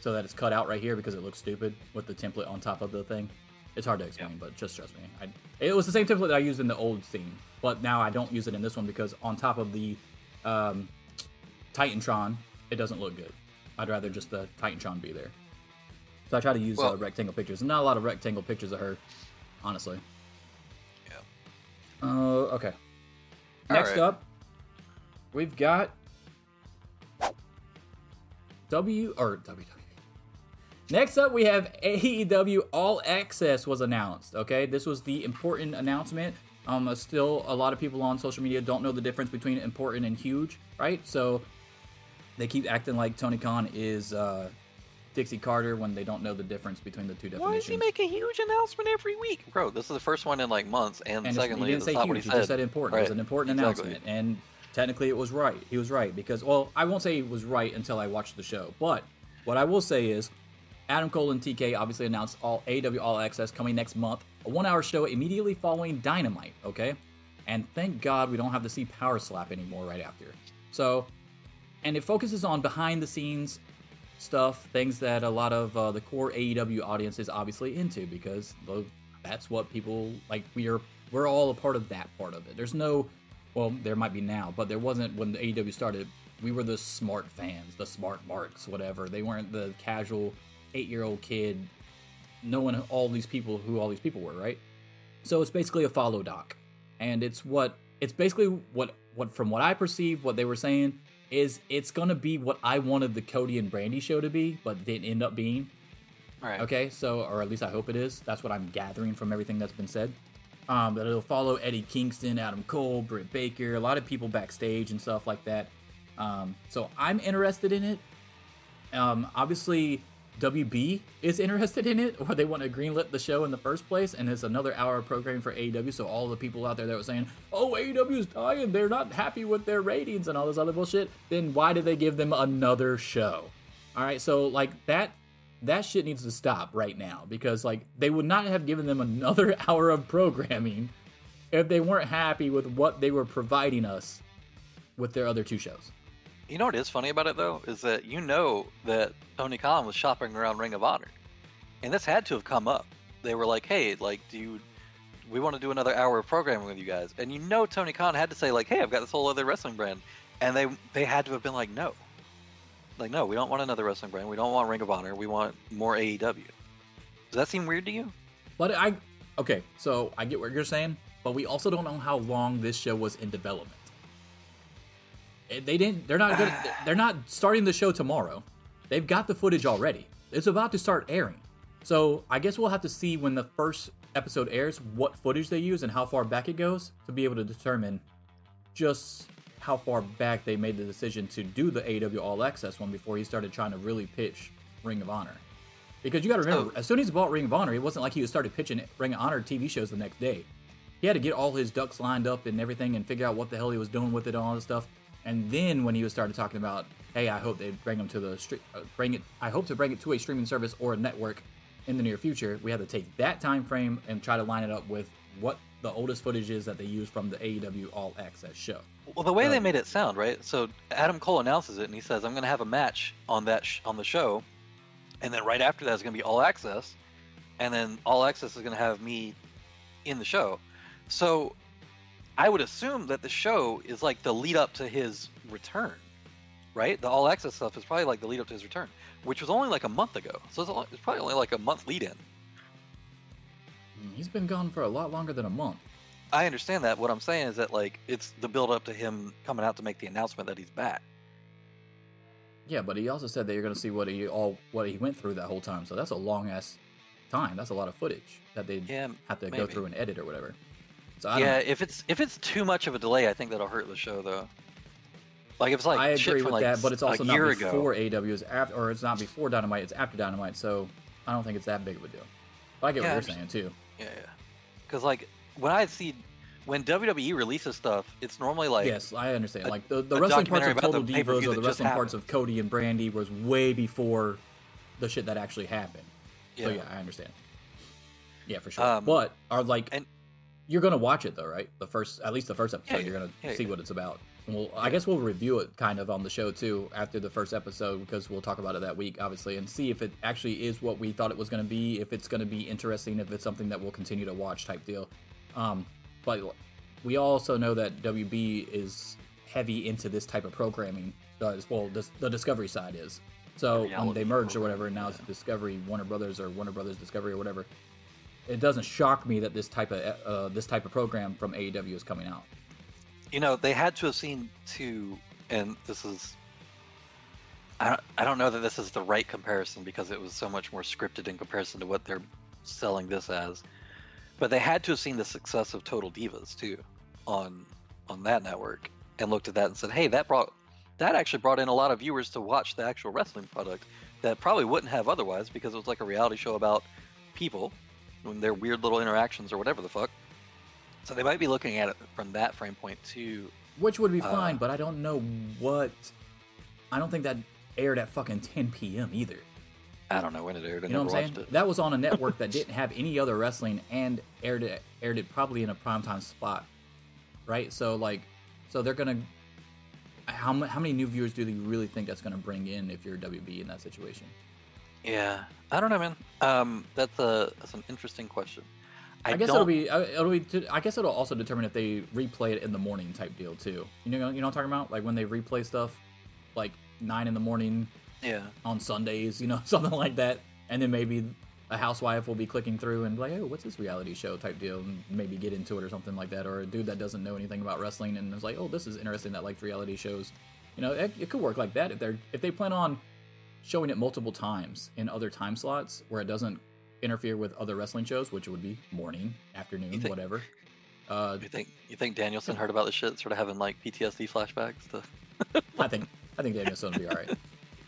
so that it's cut out right here because it looks stupid with the template on top of the thing. It's hard to explain, but just trust me. I, it was the same template that I used in the old scene, but now I don't use it in this one because on top of the um, Titantron, it doesn't look good. I'd rather just the Titantron be there. So I try to use uh, rectangle pictures. Not a lot of rectangle pictures of her, honestly. Yeah. Uh, okay. All Next right. up, we've got W or WWE. Next up, we have AEW All Access was announced. Okay, this was the important announcement. Um, uh, still, a lot of people on social media don't know the difference between important and huge, right? So they keep acting like Tony Khan is uh, Dixie Carter when they don't know the difference between the two definitions. Why does he make a huge announcement every week, bro? This is the first one in like months, and, And it's- secondly, he didn't say not huge. what He, he said. just said important. It was an important Exactly. announcement, and technically, it was right. He was right because, well, I won't say it was right until I watched the show. But what I will say is, Adam Cole and TK obviously announced all AW All Access coming next month, a one-hour show immediately following Dynamite. Okay, and thank God we don't have to see Power Slap anymore right after. So, and it focuses on behind-the-scenes stuff, things that a lot of uh, the core AEW audience is obviously into because that's what people like. We are we're all a part of that part of it. There's no, well, there might be now, but there wasn't when the AEW started. We were the smart fans, the smart marks, whatever. They weren't the casual eight-year-old kid knowing all these people who all these people were, right? So it's basically a follow doc, and it's what it's basically what what from what I perceived, what they were saying is it's gonna be what I wanted the Cody and Brandi show to be, but didn't end up being. All right. Okay, so or at least I hope it is. That's what I'm gathering from everything that's been said. Um, that it'll follow Eddie Kingston, Adam Cole, Britt Baker, a lot of people backstage and stuff like that. Um, so I'm interested in it. Um, obviously, WB is interested in it, [LAUGHS] or they want to greenlit the show in the first place, and it's another hour of programming for AEW. So all the people out there that were saying, "Oh, AEW is dying, they're not happy with their ratings and all this other bullshit," then why did they give them another show? All right, so like that that shit needs to stop right now because like they would not have given them another [LAUGHS] hour of programming if they weren't happy with what they were providing us with their other two shows. You know what is funny about it though is that you know that Tony Khan was shopping around Ring of Honor, and this had to have come up. They were like, "Hey, like, do you, we want to do another hour of programming with you guys?" And you know Tony Khan had to say like, "Hey, I've got this whole other wrestling brand," and they they had to have been like, "No, like no, we don't want another wrestling brand. We don't want Ring of Honor. We want more AEW." Does that seem weird to you? But I okay, so I get what you're saying, but we also don't know how long this show was in development. Eh, They didn't. They're not good. [SIGHS] They're not starting the show tomorrow. they've got the footage already. It's about to start airing. So I guess we'll have to see when the first episode airs what footage they use and how far back it goes to be able to determine just how far back they made the decision to do the AEW All Access one before he started trying to really pitch Ring of Honor. Because you got to remember, So- as soon as he bought Ring of Honor, it wasn't like he started pitching Ring of Honor TV shows the next day. He had to get all his ducks lined up and everything and figure out what the hell he was doing with it and all this stuff. And then when he was started talking about, hey, I hope they bring them to the street, uh, bring it. I hope to bring it to a streaming service or a network in the near future. We had to take that time frame and try to line it up with what the oldest footage is that they use from the AEW All Access show. Well, the way they made it sound, right? So Adam Cole announces it, and he says, "I'm going to have a match on that sh- on the show," and then right after that is going to be All Access, and then All Access is going to have me in the show. So I would assume that the show is like the lead up to his return, right? The All Access stuff is probably like the lead up to his return, which was only like a month ago. So it's, only, it's probably only like a month lead in. Mm, He's been gone for a lot longer than a month. I understand that. What I'm saying is that like it's the build up to him coming out to make the announcement that he's back. Yeah, but he also said that you're going to see what he all what he went through that whole time. So that's a long ass time. That's a lot of footage that they Yeah, have to go through and edit or whatever. So yeah, if it's if it's too much of a delay, I think that'll hurt the show though. Like if it's like I agree with like, that, but it's also not before ago. AW is after, or it's not before Dynamite. It's after Dynamite. So I don't think it's that big of a deal. But I get Yeah, what you're saying too. Yeah, yeah. Because like when I see when WWE releases stuff, it's normally like yes, I understand. a- Like the, the wrestling parts of Total Divas or the wrestling parts of Cody and Brandi was way before the shit that actually happened. So Yeah. yeah, I understand. Yeah, for sure. Um, but are like and- you're gonna watch it though, right? The first, at least the first episode, Yeah, you're gonna yeah, see yeah. what it's about. And we'll, I guess we'll review it kind of on the show too after the first episode because we'll talk about it that week, obviously, and see if it actually is what we thought it was gonna be, if it's gonna be interesting, if it's something that we'll continue to watch type deal. Um, but we also know that WB is heavy into this type of programming. Does well, this, the Discovery side is. So Reality they merged or whatever, and now it's. Discovery Warner Brothers or Warner Brothers Discovery or whatever it doesn't shock me that this type of uh, this type of program from AEW is coming out. you know they had to have seen two, and this is. I don't, I don't know that this is the right comparison because it was so much more scripted in comparison to what they're selling this as, but they had to have seen the success of Total Divas too, on on that network, and looked at that and said, "Hey, that brought that actually brought in a lot of viewers to watch the actual wrestling product that probably wouldn't have otherwise because it was like a reality show about people and their weird little interactions or whatever the fuck." So they might be looking at it from that frame point too. Which would be Uh, fine, but I don't know what. I don't think that aired at fucking 10 p.m. either. I don't know when it aired. I You know what I'm saying? it. That was on a network that [LAUGHS] didn't have any other wrestling and aired it aired it probably in a primetime spot, right? So like, so they're gonna. How how many new viewers do they really think that's gonna bring in if you're WB in that situation? Yeah, I don't know, man. Um, that's a that's an interesting question. I, I, guess don't, it'll be uh, it'll be. I guess it'll also determine if they replay it in the morning type deal too. You know, you know what I'm talking about? Like when they replay stuff, like nine in the morning Yeah, on Sundays, you know, [LAUGHS] something like that, and then maybe a housewife will be clicking through and be like, oh, what's this reality show type deal, and maybe get into it or something like that, or a dude that doesn't know anything about wrestling and is like, oh, this is interesting that likes reality shows. You know, it, it could work like that if they're if they plan on showing it multiple times in other time slots where it doesn't interfere with other wrestling shows, which would be morning, afternoon, think- whatever. [LAUGHS] Uh, you think you think Danielson heard about the shit, sort of having like PTSD flashbacks to [LAUGHS] I think I think Danielson will be all right.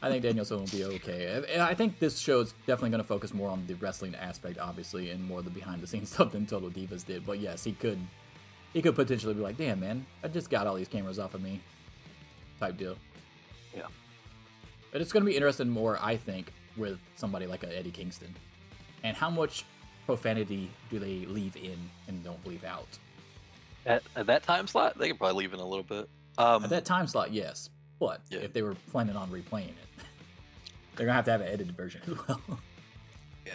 I think Danielson will be okay. And I think this show is definitely going to focus more on the wrestling aspect, obviously, and more the behind the scenes [LAUGHS] stuff than Total Divas did. But yes, he could he could potentially be like, "Damn, man, I just got all these cameras off of me," type deal. Yeah. But it's going to be interesting more, I think, with somebody like a Eddie Kingston, and how much profanity do they leave in and don't leave out. at, at that time slot. They could probably leave in a little bit. Um, At that time slot, yes. But Yeah. if they were planning on replaying it, [LAUGHS] they're gonna have to have an edited version as well. [LAUGHS] yeah,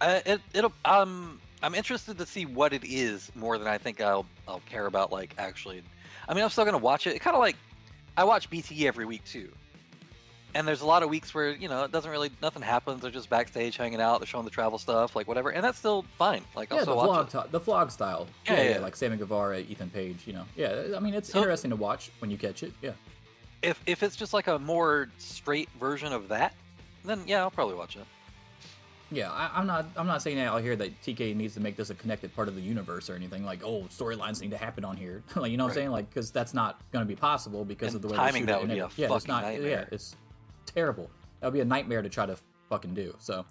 uh, it, it'll. Um, I'm interested to see what it is more than I think I'll I'll care about. Like actually, I mean, I'm still gonna watch it. it. Kind of like I watch BTE every week too. And there's a lot of weeks where you know it doesn't really nothing happens. They're just backstage hanging out. They're showing the travel stuff, like whatever, and that's still fine. Like I'll yeah, the vlog, it. t- the vlog style. Yeah, Yeah, yeah, yeah. like Sammy Guevara, Ethan Page. You know, yeah. I mean, it's So- interesting to watch when you catch it. Yeah, if if it's just like a more straight version of that, then yeah, I'll probably watch it. Yeah, I, I'm not. I'm not saying that out here that TK needs to make this a connected part of the universe or anything. Like, oh, storylines need to happen on here. [LAUGHS] like, you know what I'm saying? Like, because that's not going to be possible because And of the way timing, that would be a yeah, it's fucking not. Yeah, it's terrible. That would be a nightmare to try to fucking do. So,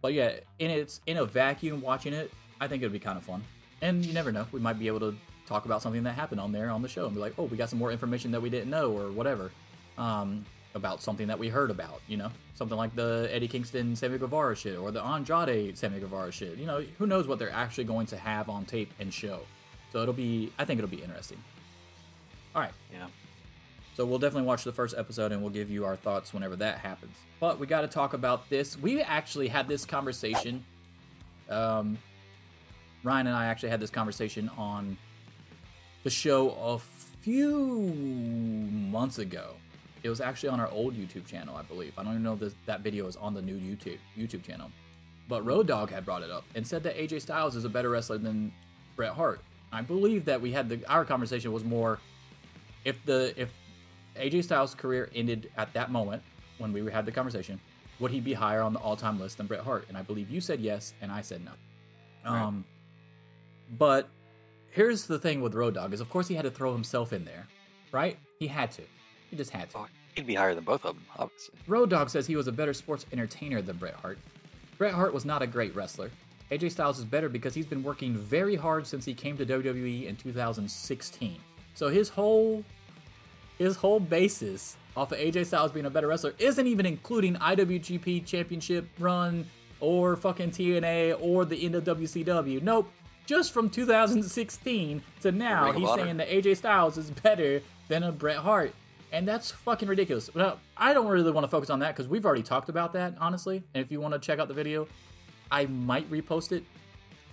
but yeah, in its in a vacuum, watching it, I think it'd be kind of fun. And you never know, we might be able to talk about something that happened on there on the show and be like, oh, we got some more information that we didn't know or whatever. Um, about something that we heard about, you know, something like the Eddie Kingston Sammy Guevara shit or the Andrade Sammy Guevara shit. You know, who knows what they're actually going to have on tape and show. So it'll be, I think it'll be interesting. All right, Yeah. So we'll definitely watch the first episode and we'll give you our thoughts whenever that happens. But we got to talk about this. We actually had this conversation. Um, Ryan and I actually had this conversation on the show a few months ago. It was actually on our old YouTube channel, I believe. I don't even know if that video is on the new YouTube YouTube channel. But Road Dogg had brought it up and said that AJ Styles is a better wrestler than Bret Hart. I believe that we had the our conversation was more if the if AJ Styles' career ended at that moment when we had the conversation, would he be higher on the all-time list than Bret Hart? And I believe you said yes, and I said no. Right. Um, but here's the thing with Road Dogg is, of course, he had to throw himself in there, right? He had to. He just had to. Oh, he'd be higher than both of them, obviously. Road Dogg says he was a better sports entertainer than Bret Hart. Bret Hart was not a great wrestler. AJ Styles is better because he's been working very hard since he came to WWE in 2016. So his whole his whole basis off of AJ Styles being a better wrestler isn't even including IWGP Championship run or fucking TNA or the end of WCW. Nope. Just from 2016 to now, he's saying that AJ Styles is better than a Bret Hart. And that's fucking ridiculous. Now, I don't really want to focus on that because we've already talked about that, honestly. And if you want to check out the video, I might repost it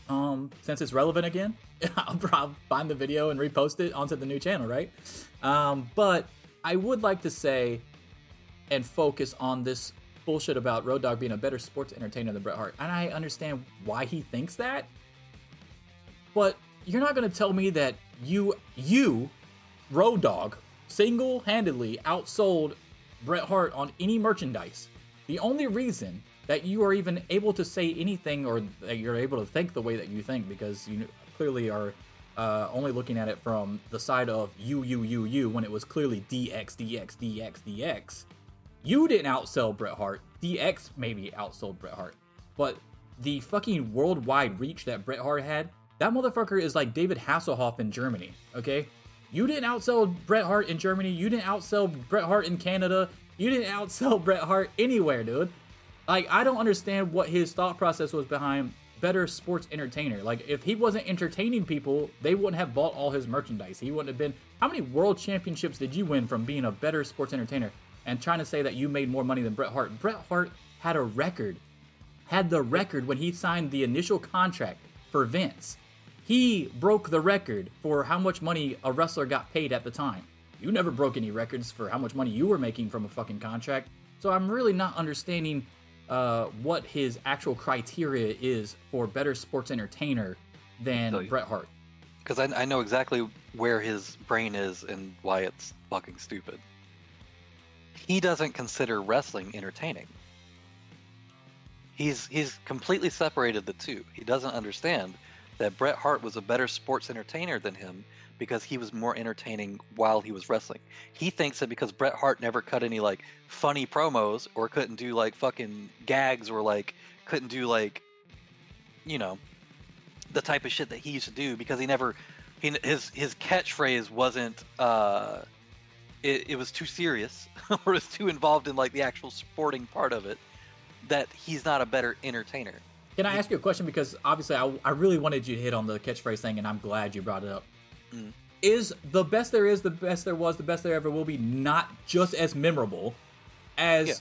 um, since it's relevant again. [LAUGHS] I'll probably find the video and repost it onto the new channel, right? Um, but I would like to say and focus on this bullshit about Road Dogg being a better sports entertainer than Bret Hart. And I understand why he thinks that. But you're not going to tell me that you, you, Road Dogg, single handedly outsold Bret Hart on any merchandise. The only reason that you are even able to say anything or that you're able to think the way that you think because you clearly are uh, only looking at it from the side of you, you, you, you when it was clearly DX, DX, DX, DX. You didn't outsell Bret Hart. DX maybe outsold Bret Hart. But the fucking worldwide reach that Bret Hart had, that motherfucker is like David Hasselhoff in Germany, okay? You didn't outsell Bret Hart in Germany. You didn't outsell Bret Hart in Canada. You didn't outsell Bret Hart anywhere, dude. Like, I don't understand what his thought process was behind better sports entertainer. Like, if he wasn't entertaining people, they wouldn't have bought all his merchandise. He wouldn't have been. How many world championships did you win from being a better sports entertainer and trying to say that you made more money than Bret Hart? Bret Hart had a record, had the record when he signed the initial contract for Vince. He broke the record for how much money a wrestler got paid at the time. You never broke any records for how much money you were making from a fucking contract. So I'm really not understanding uh, what his actual criteria is for better sports entertainer than. Bret Hart. Because I, I know exactly where his brain is and why it's fucking stupid. He doesn't consider wrestling entertaining. He's he's completely separated the two. He doesn't understand that Bret Hart was a better sports entertainer than him because he was more entertaining while he was wrestling. He thinks that because Bret Hart never cut any like funny promos or couldn't do like fucking gags or like couldn't do like you know the type of shit that he used to do because he never he, his his catchphrase wasn't uh it, it was too serious [LAUGHS] or was too involved in like the actual sporting part of it that he's not a better entertainer Can I ask you a question? Because obviously, I, I really wanted you to hit on the catchphrase thing, and I'm glad you brought it up. Mm. Is the best there is, the best there was, the best there ever will be not just as memorable as Yeah.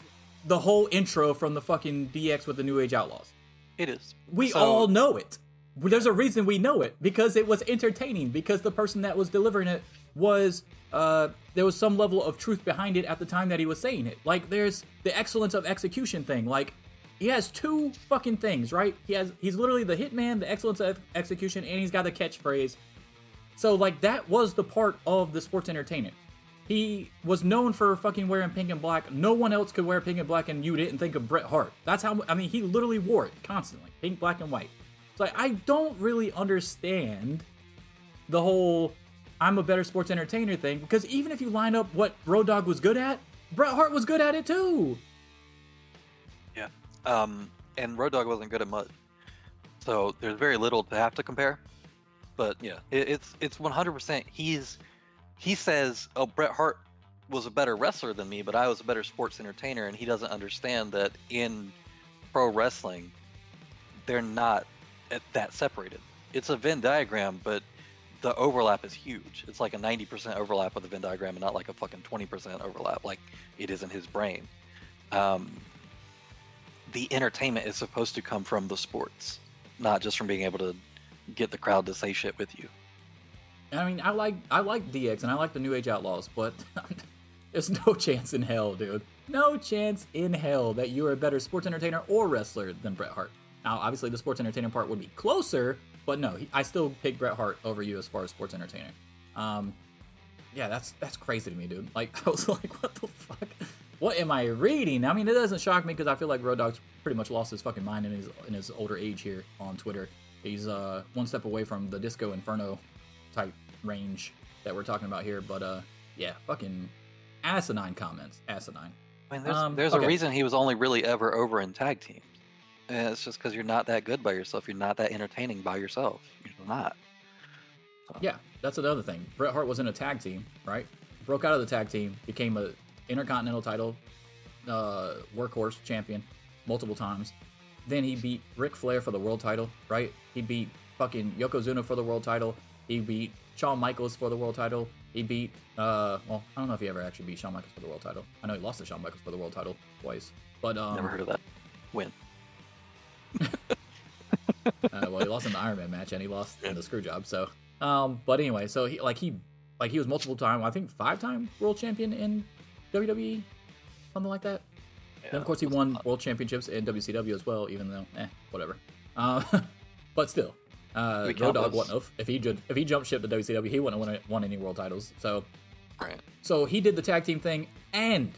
the whole intro from the fucking DX with the New Age Outlaws? it is We So- all know it. There's a reason we know it because it was entertaining. Because the person that was delivering it was uh, there was some level of truth behind it at the time that he was saying it. Like there's the excellence of execution thing. Like he has two fucking things, right? He has he's literally the hitman, the excellence of execution, and he's got the catchphrase. So like that was the part of the sports entertainment. He was known for fucking wearing pink and black. No one else could wear pink and black, and you didn't think of Bret Hart. That's how. I mean, he literally wore it constantly, pink, black, and white. So like, I don't really understand the whole "I'm a better sports entertainer" thing because even if you line up what Road Dogg was good at, Bret Hart was good at it too. Yeah. Um, and Road Dogg wasn't good at much, so there's very little to have to compare. But yeah, it, it's it's 100%. He's he says, "Oh, Bret Hart was a better wrestler than me, but I was a better sports entertainer," and he doesn't understand that in pro wrestling, they're not at that separated. It's a Venn diagram, but the overlap is huge. It's like a 90% overlap of the Venn diagram, and not like a fucking 20% overlap, like it is in his brain. Um, the entertainment is supposed to come from the sports, not just from being able to get the crowd to say shit with you. I mean, I like I like DX and I like the New Age Outlaws, but [LAUGHS] there's no chance in hell, dude. No chance in hell that you are a better sports entertainer or wrestler than Bret Hart. Now, obviously, the sports entertainer part would be closer, but no, I still pick Bret Hart over you as far as sports entertainer. Um, yeah, that's that's crazy to me, dude. Like, [LAUGHS] I was like, what the fuck? What am I reading? I mean, it doesn't shock me because I feel like Road Dogg's pretty much lost his fucking mind in his in his older age here on Twitter. He's uh one step away from the Disco Inferno type range that we're talking about here. But uh, yeah, fucking asinine comments, asinine. I mean, there's, Um, there's okay. a reason he was only really ever over in tag teams. And it's just because you're not that good by yourself. You're not that entertaining by yourself. You're not. Yeah, that's another thing. Bret Hart was in a tag team, right? Broke out of the tag team, became a intercontinental title uh, workhorse champion multiple times. Then he beat Ric Flair for the world title, right? He beat fucking Yokozuna for the world title. He beat Shawn Michaels for the world title. He beat, uh, well, I don't know if he ever actually beat Shawn Michaels for the world title. I know he lost to Shawn Michaels for the world title twice, but um, Never heard of that. Win. [LAUGHS] uh, well, he lost in the Iron Man match and he lost in the screw job. So, um, but anyway, so he like he like he was multiple time, I think five time world champion in WWE, something like that. Then of course he won world championships in WCW as well, even though eh, whatever. Uh, [LAUGHS] but still, uh, Road those. wouldn't have if he ju- if he jumped ship to WCW, he wouldn't have won, won any world titles. So Right. so he did the tag team thing and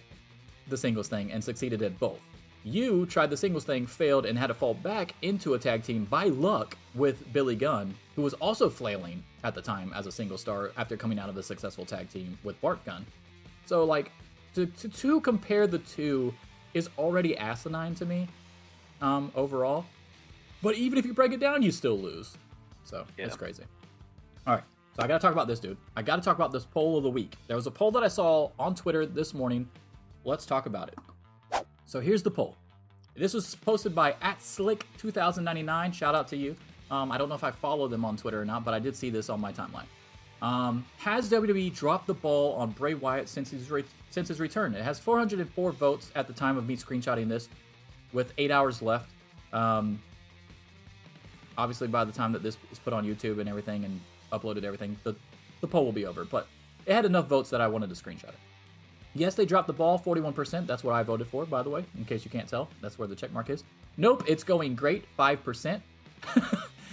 the singles thing and succeeded at both. You tried the singles thing, failed, and had to fall back into a tag team by luck with Billy Gunn, who was also flailing at the time as a single star after coming out of the successful tag team with Bart Gunn. So, like, to, to, to compare the two is already asinine to me um, overall. But even if you break it down, you still lose. So, it's Yeah. crazy. All right. So I got to talk about this, dude. I got to talk about this poll of the week. There was a poll that I saw on Twitter this morning. Let's talk about it. So here's the poll. This was posted by at Slick2099. Shout out to you. Um, I don't know if I follow them on Twitter or not, but I did see this on my timeline. Um, has WWE dropped the ball on Bray Wyatt since his re- since his return? It has 404 votes at the time of me screenshotting this, with eight hours left. Um, obviously, by the time that this is put on YouTube and everything and uploaded everything, the the poll will be over. But it had enough votes that I wanted to screenshot it. Yes, they dropped the ball 41%. That's what I voted for, by the way, in case you can't tell. That's where the check mark is. Nope, it's going great 5%.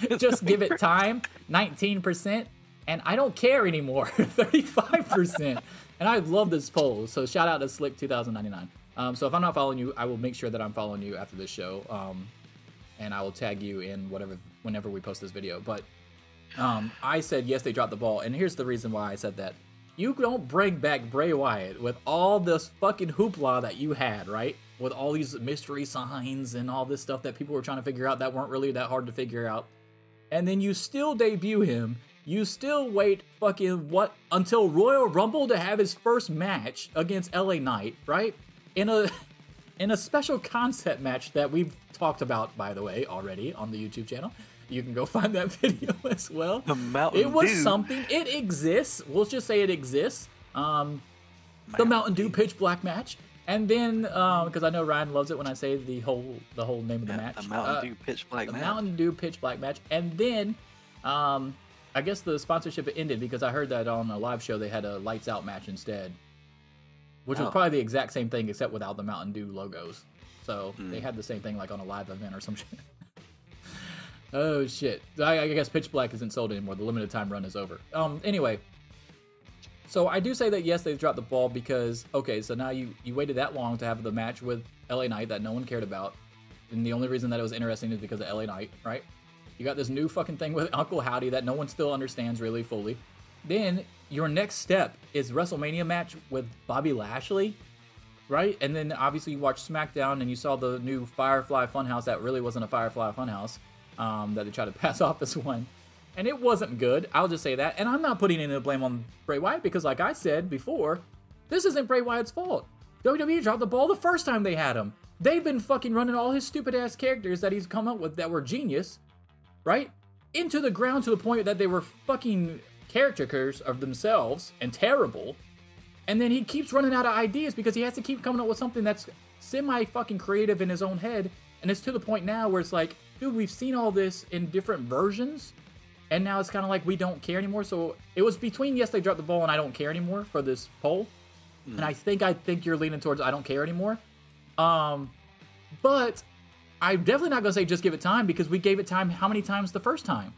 [LAUGHS] Just give it time 19%. And I don't care anymore [LAUGHS] 35%. and I love this poll. So shout out to Slick2099. Um, so if I'm not following you, I will make sure that I'm following you after this show. Um, and I will tag you in whatever whenever we post this video. But um, I said yes, they dropped the ball, and here's the reason why I said that. You don't bring back Bray Wyatt with all this fucking hoopla that you had, right? With all these mystery signs and all this stuff that people were trying to figure out that weren't really that hard to figure out. And then you still debut him. You still wait fucking what until Royal Rumble to have his first match against LA Knight, right? In a [LAUGHS] in a special concept match that we've talked about, by the way, already on the YouTube channel. You can go [LAUGHS] find that [LAUGHS] video as well. The Mountain Dew. It was Dew. something. It exists. We'll just say it exists. Um, the Mountain Dew pitch black match, and then because I know Ryan loves it when I say the whole the whole name of the Yeah, match. the Mountain Uh, Dew pitch black the match. Mountain Dew pitch black match, and then um, I guess the sponsorship ended because I heard that on a live show they had a lights out match instead, which was Oh. probably the exact same thing except without the Mountain Dew logos. So Hmm. they had the same thing like on a live event or some [LAUGHS] shit. oh shit! I, I guess pitch black isn't sold anymore. The limited time run is over. Um. Anyway, So I do say that yes, they've dropped the ball because okay, so now you you waited that long to have the match with LA Knight that no one cared about, and the only reason that it was interesting is because of LA Knight, right? You got this new fucking thing with Uncle Howdy that no one still understands really fully. Then your next step is WrestleMania match with Bobby Lashley, right? And then obviously you watch SmackDown and you saw the new Firefly Funhouse that really wasn't a Firefly Funhouse um, that they tried to [LAUGHS] pass off as one. And it wasn't good. I'll just say that. And I'm not putting any of the blame on Bray Wyatt because, like I said before, this isn't Bray Wyatt's fault. WWE dropped the ball the first time they had him. They've been fucking running all his stupid ass characters that he's come up with that were genius, right? Into the ground to the point that they were fucking caricatures of themselves and terrible. And then he keeps running out of ideas because he has to keep coming up with something that's semi fucking creative in his own head. And it's to the point now where it's like, dude, we've seen all this in different versions. And now it's kind of like we don't care anymore. So it was between yes, they dropped the ball and I don't care anymore for this poll. And I think I think you're leaning towards I don't care anymore. Um, but I'm definitely not gonna say just give it time because we gave it time how many times the first time?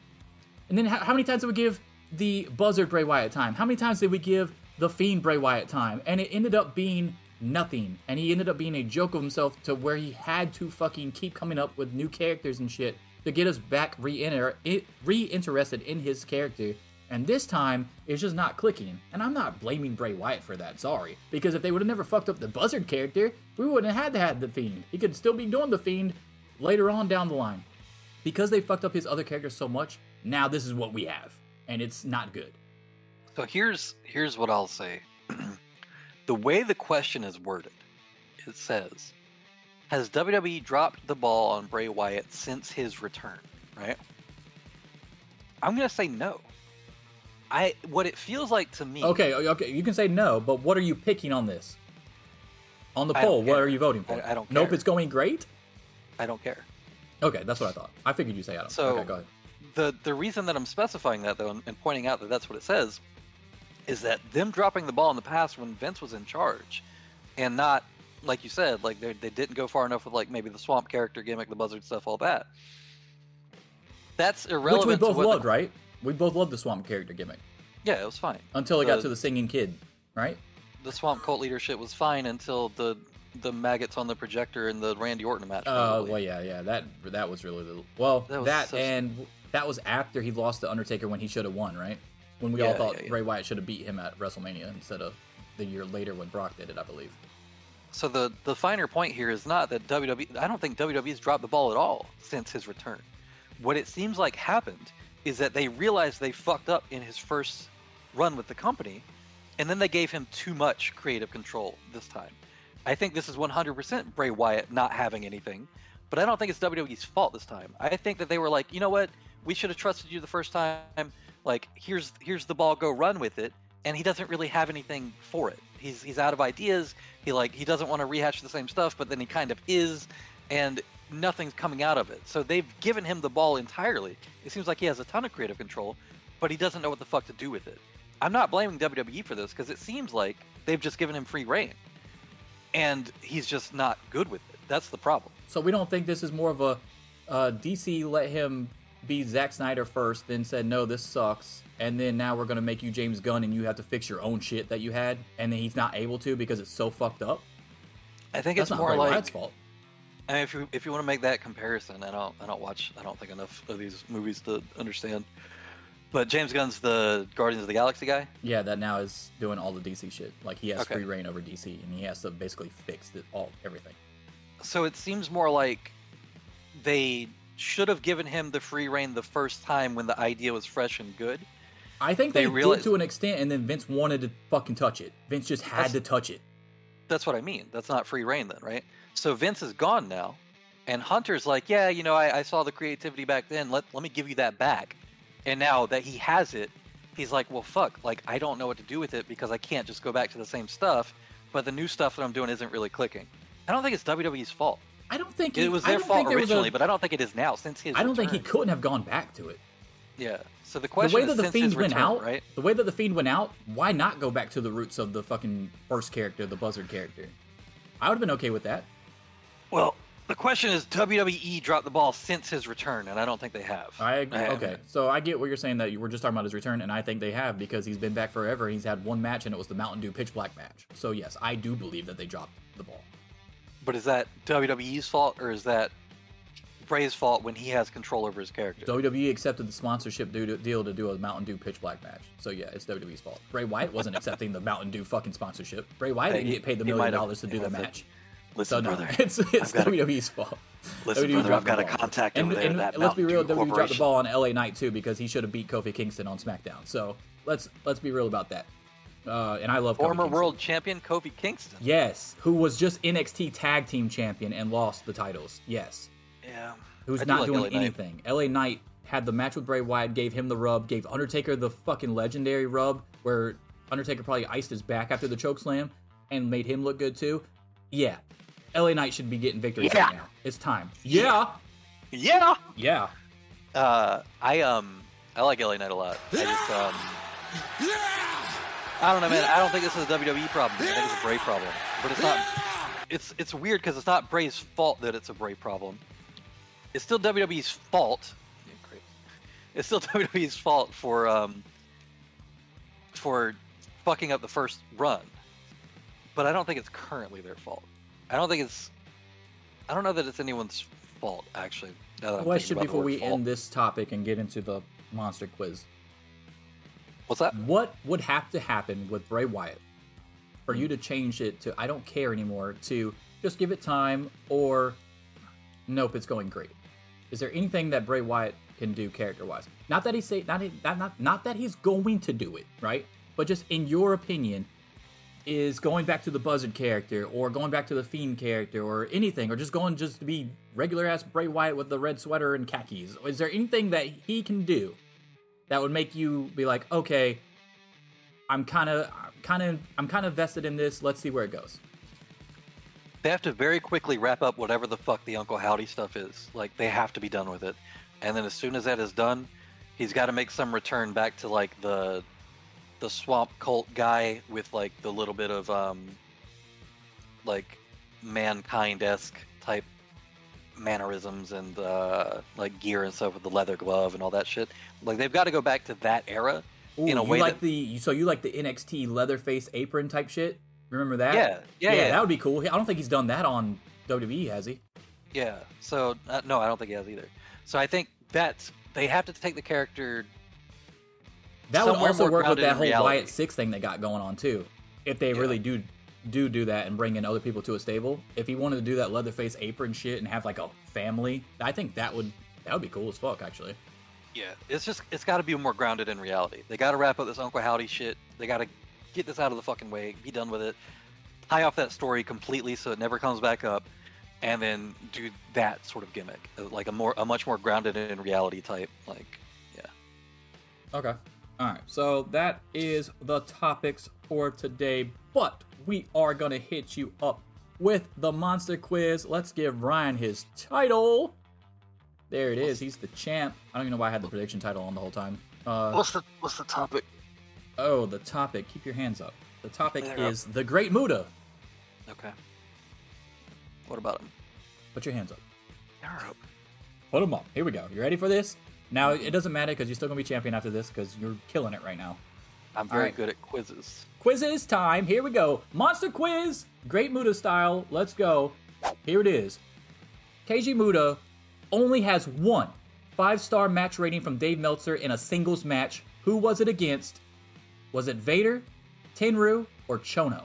And then how, how many times did we give the Buzzard Bray Wyatt time? How many times did we give the Fiend Bray Wyatt time? And it ended up being nothing. And he ended up being a joke of himself to where he had to fucking keep coming up with new characters and shit to get us back re-inter- i- re-interested in his character. And this time, it's just not clicking. And I'm not blaming Bray Wyatt for that, sorry. Because if they would have never fucked up the Buzzard character, we wouldn't have had to have the Fiend. He could still be doing the Fiend later on down the line. Because they fucked up his other characters so much, now this is what we have. And it's not good. So here's here's what I'll say. [CLEARS THROAT] the way the question is worded, it says, "Has WWE dropped the ball on Bray Wyatt since his return?" Right? I'm gonna say no. I what it feels like to me. Okay, okay, you can say no, but what are you picking on this? On the poll, what care. are you voting for? I- I don't Nope, it's going great? I don't care. Okay, that's what I thought. I figured you'd say I don't. So okay, go ahead. the the reason that I'm specifying that though and, and pointing out that that's what it says is that them dropping the ball in the past when Vince was in charge and not like you said like they they didn't go far enough with like maybe the swamp character gimmick the buzzard stuff all that that's irrelevant Which we both loved, the, right? We both loved the swamp character gimmick. yeah it was fine Until it got to the singing kid, right? the swamp cult leadership was fine until the the maggots on the projector in the Randy Orton match Oh, probably. well, yeah, yeah. That that was really the well. That That, and that was after he lost to Undertaker when he should have won, right? When we all thought yeah, yeah. Bray Wyatt should have beat him at WrestleMania instead of the year later when Brock did it, I believe. So the the finer point here is not that WWE. I don't think WWE's dropped the ball at all since his return. What it seems like happened is that they realized they fucked up in his first run with the company, and then they gave him too much creative control this time. I think this is 100% Bray Wyatt not having anything, but I don't think it's WWE's fault this time. I think that they were like, you know what, we should have trusted you the first time. Like, here's here's the ball, go run with it. And he doesn't really have anything for it. He's he's out of ideas. He like he doesn't want to rehash the same stuff, but then he kind of is, and nothing's coming out of it. So they've given him the ball entirely. It seems like he has a ton of creative control, but he doesn't know what the fuck to do with it. I'm not blaming WWE for this because it seems like they've just given him free reign, and he's just not good with it. That's the problem. So we don't think this is more of a uh, DC let him be Zack Snyder first, then said no, this sucks, and then now we're gonna make you James Gunn and you have to fix your own shit that you had, and then he's not able to because it's so fucked up. I think That's it's more like Wyatt's fault. I mean, if you if you want to make that comparison, I don't I don't watch I don't think enough of these movies to understand. But James Gunn's the Guardians of the Galaxy guy. Yeah, that now is doing all the DC shit. Like he has Okay. free reign over DC, and he has to basically fix it all everything. So it seems more like they should have given him the free reign the first time when the idea was fresh and good. I think They they, realize- did to an extent, and then Vince wanted to fucking touch it. Vince just had That's- to touch it. That's what I mean. That's not free reign then, right? So Vince is gone now, and Hunter's like, yeah, you know, I, I saw the creativity back then. Let let me give you that back. And now that he has it, he's like, well, fuck. Like I don't know what to do with it because I can't just go back to the same stuff. But the new stuff that I'm doing isn't really clicking. I don't think it's WWE's fault. I don't think he, It was their fault was a- originally, but I don't think it is now since his. I don't think he couldn't have gone back to it. Yeah. So the question The way is that the fiend went return, out, right? the way that the fiend went out, why not go back to the roots of the fucking first character, the Buzzard character? I would have been okay with that. Well, The question is, WWE dropped the ball since his return, and I don't think they have. I agree. Okay, so I get what you're saying that you were just talking about his return, and I think they have because he's been back forever. and He's had one match, and it was the Mountain Dew Pitch Black match. So yes, I do believe that they dropped the ball. But is that WWE's fault, or is that Bray's fault when he has control over his character? WWE accepted the sponsorship to, deal to do a Mountain Dew Pitch Black match. So yeah, it's WWE's fault. Bray Wyatt wasn't accepting the Mountain Dew fucking sponsorship. Bray Wyatt didn't get paid the million dollars to do the match. Listen, So no, brother. [LAUGHS] it's it's I've a- WWE's fault. Listen, WWE brother. I've got a contact and, over there. and that let's be real, WWE dropped the ball on LA Knight too because he should have beat Kofi Kingston on SmackDown. So let's let's be real about that. Uh, and I love Kofi Former world champion Kofi Kingston. Yes, who was just NXT Tag Team Champion and lost the titles. Yes, Yeah. who's I do not like doing LA Knight. anything. LA Knight had the match with Bray Wyatt, gave him the rub, gave Undertaker the fucking legendary rub, where Undertaker probably iced his back after the choke slam and made him look good too. Yeah, LA Knight should be getting victories Yeah. right now. It's time. Yeah, Yeah. yeah. Uh, I um, I like LA Knight a lot. I just um, I don't know, man. I don't think this is a WWE problem. I think it's a Bray problem. But it's not. It's it's weird because it's not Bray's fault that it's a Bray problem. It's still WWE's fault. Yeah, great. It's still [LAUGHS] WWE's fault for um for fucking up the first run. But I don't think it's currently their fault. I don't think it's. I don't know that it's anyone's fault actually. Now that Question before we fault. end this topic and get into the monster quiz. What's that? What would have to happen with Bray Wyatt for you to change it to I don't care anymore to just give it time or nope, it's going great? Is there anything that Bray Wyatt can do character wise? Not that he say not, not not not that he's going to do it, right? But just in your opinion, is going back to the Buzzard character or going back to the Fiend character or anything, or just going just to be regular ass Bray Wyatt with the red sweater and khakis? Is there anything that he can do that would make you be like, okay, I'm kind of, kind of, I'm kind of vested in this. Let's see where it goes. They have to very quickly wrap up whatever the fuck the Uncle Howdy stuff is. Like they have to be done with it. And then as soon as that is done, he's got to make some return back to like the the swamp cult guy with like the little bit of um like mankind esque type mannerisms and uh like gear and stuff with the leather glove and all that shit. Like they've got to go back to that era Ooh, in a you way like that the so you like the NXT Leatherface apron type shit? Remember that? Yeah, yeah, yeah. that would be cool. I don't think he's done that on WWE, has he? Yeah. So uh, no, I don't think he has either. So I think that's they have to take the character. That would also work with that whole reality. Wyatt Six thing they got going on too. If they Yeah. really do do do that and bring in other people to a stable, if he wanted to do that Leatherface apron shit and have like a family, I think that would that would be cool as fuck actually. Yeah. It's just it's got to be more grounded in reality. They got to wrap up this Uncle Howdy shit. They got to get this out of the fucking way. Be done with it. Tie off that story completely so it never comes back up, and then do that sort of gimmick, like a more a much more grounded in reality type. Like, yeah. Okay. All right. So that is the topics for today, but we are going to hit you up with the monster quiz. Let's give Ryan his title. There it is. He's the champ. I don't even know why I had the prediction title on the whole time. Uh, What's the what's the topic? oh, the topic. Keep your hands up. The topic They're up. is the Great Muta. Okay. What about him? Put your hands up. Up. Put them up. Here we go. You ready for this? Now, it doesn't matter because you're still going to be champion after this because you're killing it right now. I'm very Alright. good at quizzes. Quizzes time. Here we go. Monster quiz. Great Muta style. Let's go. Here it is. Keiji Muto only has one five star match rating from Dave Meltzer in a singles match. Who was it against? Was it Vader, Tenryu, or Chono?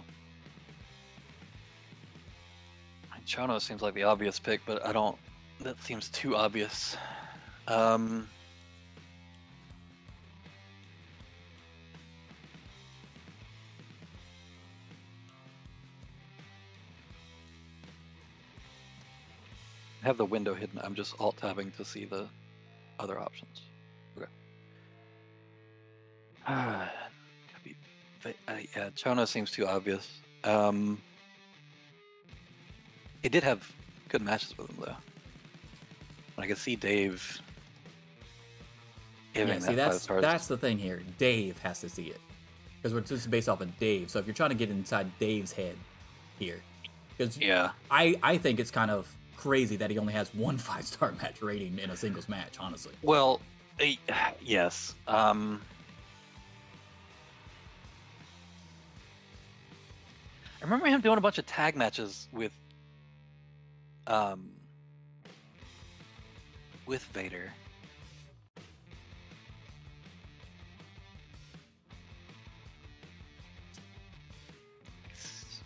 Chono seems like the obvious pick, but I don't. That seems too obvious. Um, have the window hidden. I'm just alt tabbing to see the other options. Okay. [SIGHS] Uh, yeah, Chono seems too obvious. Um, he did have good matches with him though. I could see Dave Yeah, see, that's that's the thing here. Dave has to see it because we're just based off of Dave. So if you're trying to get inside Dave's head here, because yeah, I I think it's kind of crazy that he only has one [LAUGHS] five star match rating in a singles match. Honestly, Well, eh, yes. Um, I remember him doing a bunch of tag matches with, um, with Vader.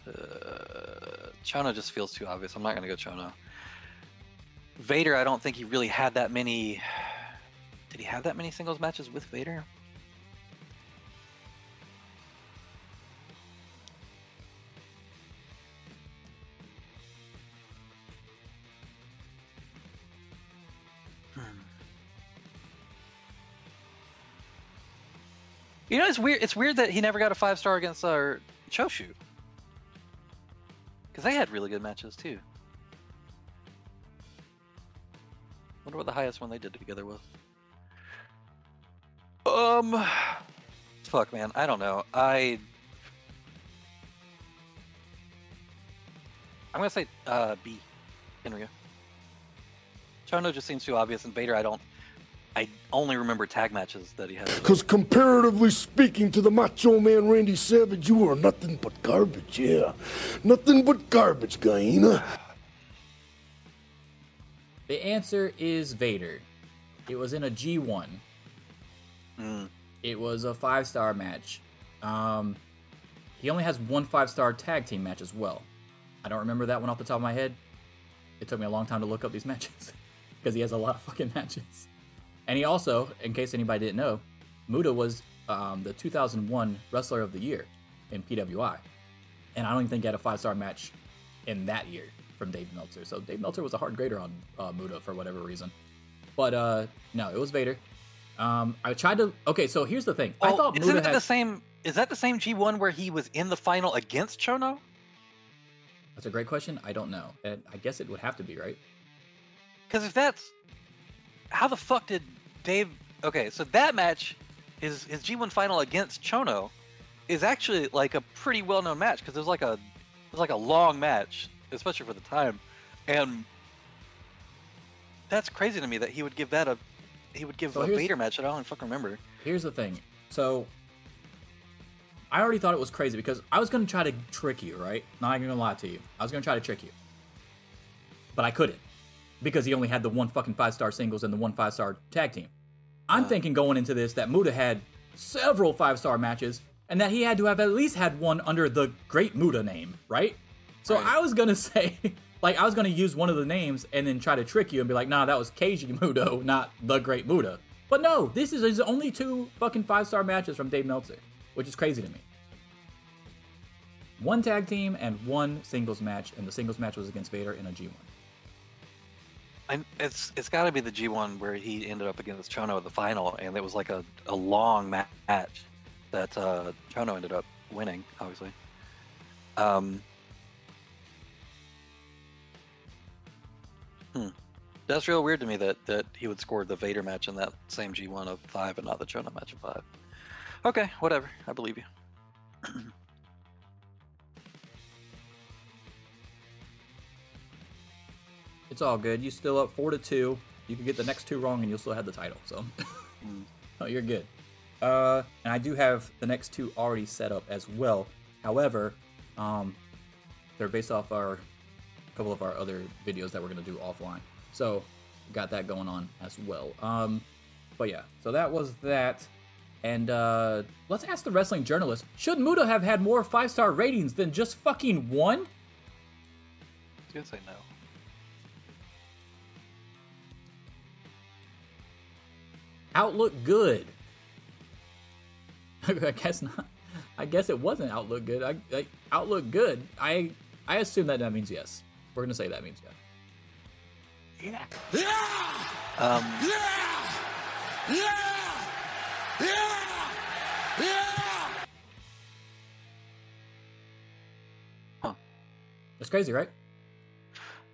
Uh, just feels too obvious. I'm not gonna go Chono. Vader, I don't think he really had that many. Did he have that many singles matches with Vader? Hmm. You know, it's weird. It's weird that he never got a five star against uh, Choshu. Because they had really good matches too. Wonder what the highest one they did together was. Um, fuck, man, I don't know. I I'm gonna say uh B, Henry. Chono just seems too obvious, and Vader, I don't. I only remember tag matches that he had. Because comparatively speaking to the Macho Man Randy Savage, you are nothing but garbage, yeah. Nothing but garbage, Gaina. The answer is Vader. It was in a G1. Mm. It was a five star match. Um, he only has one five star tag team match as well. I don't remember that one off the top of my head. It took me a long time to look up these [LAUGHS] matches because he has a lot of fucking matches. And he also, in case anybody didn't know, Muta was um, the 2001 Wrestler of the Year in PWI. And I don't even think he had a five star match in that year from Dave Meltzer. So Dave Meltzer was a hard grader on uh, Muta for whatever reason. But uh, no, it was Vader. Um, I tried to. Okay, so here's the thing. I Oh, thought isn't Muta it had. the same? Is that the same G1 where he was in the final against Chono? That's a great question. I don't know. And I guess it would have to be right. Because if that's how the fuck did Dave? Okay, so that match, his his G1 final against Chono, is actually like a pretty well known match because it was like a it was like a long match, especially for the time, and that's crazy to me that he would give that a he would give So a Vader match that I don't fucking remember. Here's the thing. So I already thought it was crazy because I was gonna try to trick you, right? Not even gonna lie to you. I was gonna try to trick you. But I couldn't. Because he only had the one fucking five star singles and the one five star tag team. I'm Uh. thinking going into this that Muta had several five star matches and that he had to have at least had one under the Great Muta name, right? So Right. I was gonna [LAUGHS] say, like, I was gonna use one of the names and then try to trick you and be like, nah, that was Keiji Muto, [LAUGHS] not the Great Muta. But no, this is his only two fucking five star matches from Dave Meltzer, which is crazy to me. One tag team and one singles match, and the singles match was against Vader in a G1. I, it's it's got to be the G1 where he ended up against Chono at the final, and it was like a, a long match that uh, Chono ended up winning, obviously. Um, hmm. That's real weird to me that, that he would score the Vader match in that same G1 of five and not the Chono match of five. Okay, whatever. I believe you. [CLEARS THROAT] It's all good. You still up four to two. You can get the next two wrong, and you'll still have the title. So, [LAUGHS] oh, you're good. Uh, and I do have the next two already set up as well. However, um, they're based off our couple of our other videos that we're gonna do offline. So, got that going on as well. Um, but yeah, so that was that. And uh, let's ask the wrestling journalist: Should Muta have had more five star ratings than just fucking one? I was gonna say no. Outlook good. [LAUGHS] I guess not. I guess it wasn't Outlook good. I, I Outlook good. I I assume that that means yes. We're gonna say that means yes. Um, yeah. Yeah. Yeah. Yeah. Huh. That's crazy, right?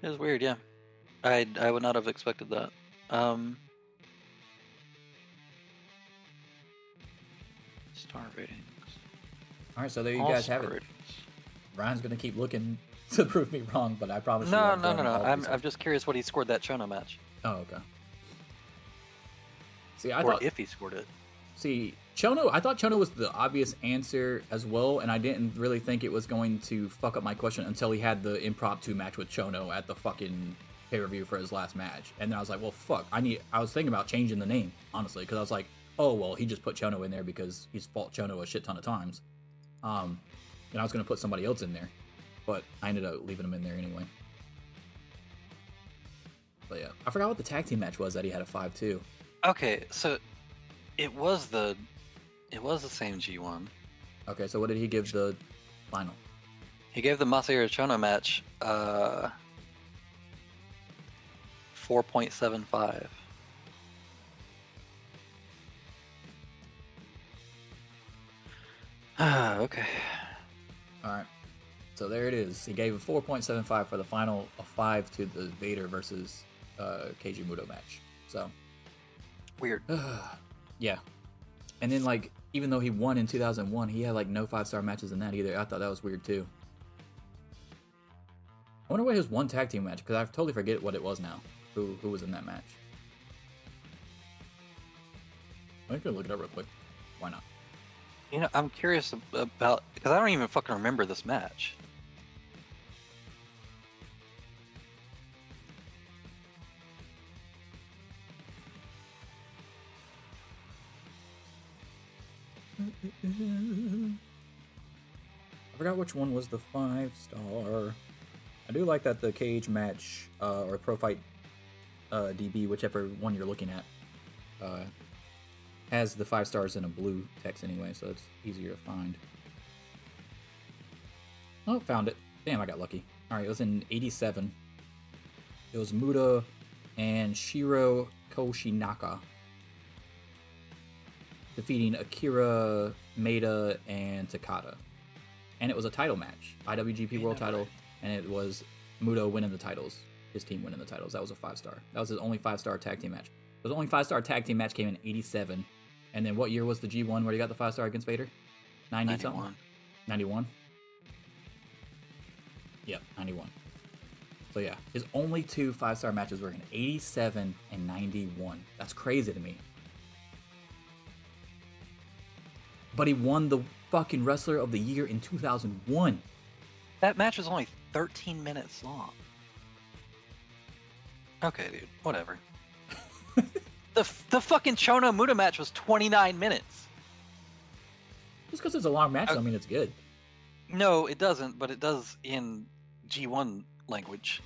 It was weird, yeah. I I would not have expected that. Um, star ratings. All right, so there you All guys star have it. ratings. Ryan's gonna keep looking [LAUGHS] to prove me wrong, but I promise you. No, I've no, done no, no. I'm. I'm just curious what he scored that Chono match, Oh, okay. See, I or thought. if he scored it. See, Chono, I thought Chono was the obvious answer as well, and I didn't really think it was going to fuck up my question until he had the impromptu match with Chono at the fucking pay per view for his last match. And then I was like, well, fuck, I need. I was thinking about changing the name, honestly, because I was like, oh, well, he just put Chono in there because he's fought Chono a shit ton of times. Um, and I was going to put somebody else in there, but I ended up leaving him in there anyway. But yeah, I forgot what the tag team match was that he had a 5 2. Okay, so it was the it was the same G1. Okay, so what did he give the final? He gave the Masahiro Chono match uh 4.75. Ah, [SIGHS] okay. All right. So there it is. He gave a 4.75 for the final, a 5 to the Vader versus uh, Keiji Muto match. So, Weird. [SIGHS] yeah. And then, like, even though he won in 2001, he had, like, no five star matches in that either. I thought that was weird, too. I wonder what his one tag team match, because I totally forget what it was now. Who, who was in that match? I can look it up real quick. Why not? You know, I'm curious about because I don't even fucking remember this match. I forgot which one was the five star. I do like that the cage match uh, or pro fight uh, DB, whichever one you're looking at, uh, has the five stars in a blue text anyway, so it's easier to find. Oh, found it. Damn, I got lucky. All right, it was in '87. It was Muta and Shiro Koshinaka defeating Akira, Maeda, and Takada. And it was a title match, IWGP World Title, and it was Muto winning the titles, his team winning the titles. That was a five star. That was his only five star tag team match. His only five star tag team match came in '87. And then what year was the G1 where he got the five star against Vader? 90 something? 91. 91? Yep, 91. So yeah, his only two five star matches were in 87 and 91. That's crazy to me. But he won the fucking Wrestler of the Year in 2001. That match was only 13 minutes long. Okay, dude. Whatever. [LAUGHS] the the fucking Chono Muta match was 29 minutes. Just because it's a long match, uh, I mean it's good. No, it doesn't, but it does in G1 language.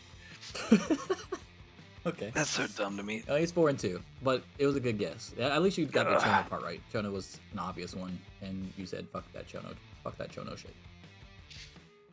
[LAUGHS] Okay. That's so dumb to me. Uh, he's four and two, but it was a good guess. At least you got the Chono part right. Chono was an obvious one, and you said fuck that Chono, fuck that Chono shit.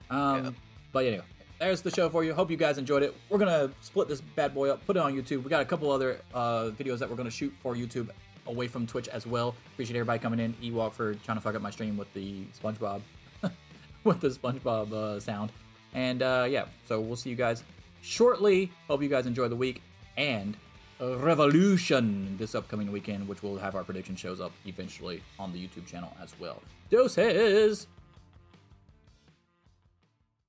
Um, Yeah. but anyway, there's the show for you. Hope you guys enjoyed it. We're gonna split this bad boy up, put it on YouTube. We got a couple other uh, videos that we're gonna shoot for YouTube away from Twitch as well. Appreciate everybody coming in. Ewok for trying to fuck up my stream with the SpongeBob, [LAUGHS] with the SpongeBob uh, sound. And uh, yeah, so we'll see you guys shortly. Hope you guys enjoy the week and Revolution this upcoming weekend, which will have our prediction shows up eventually on the YouTube channel as well. Doses!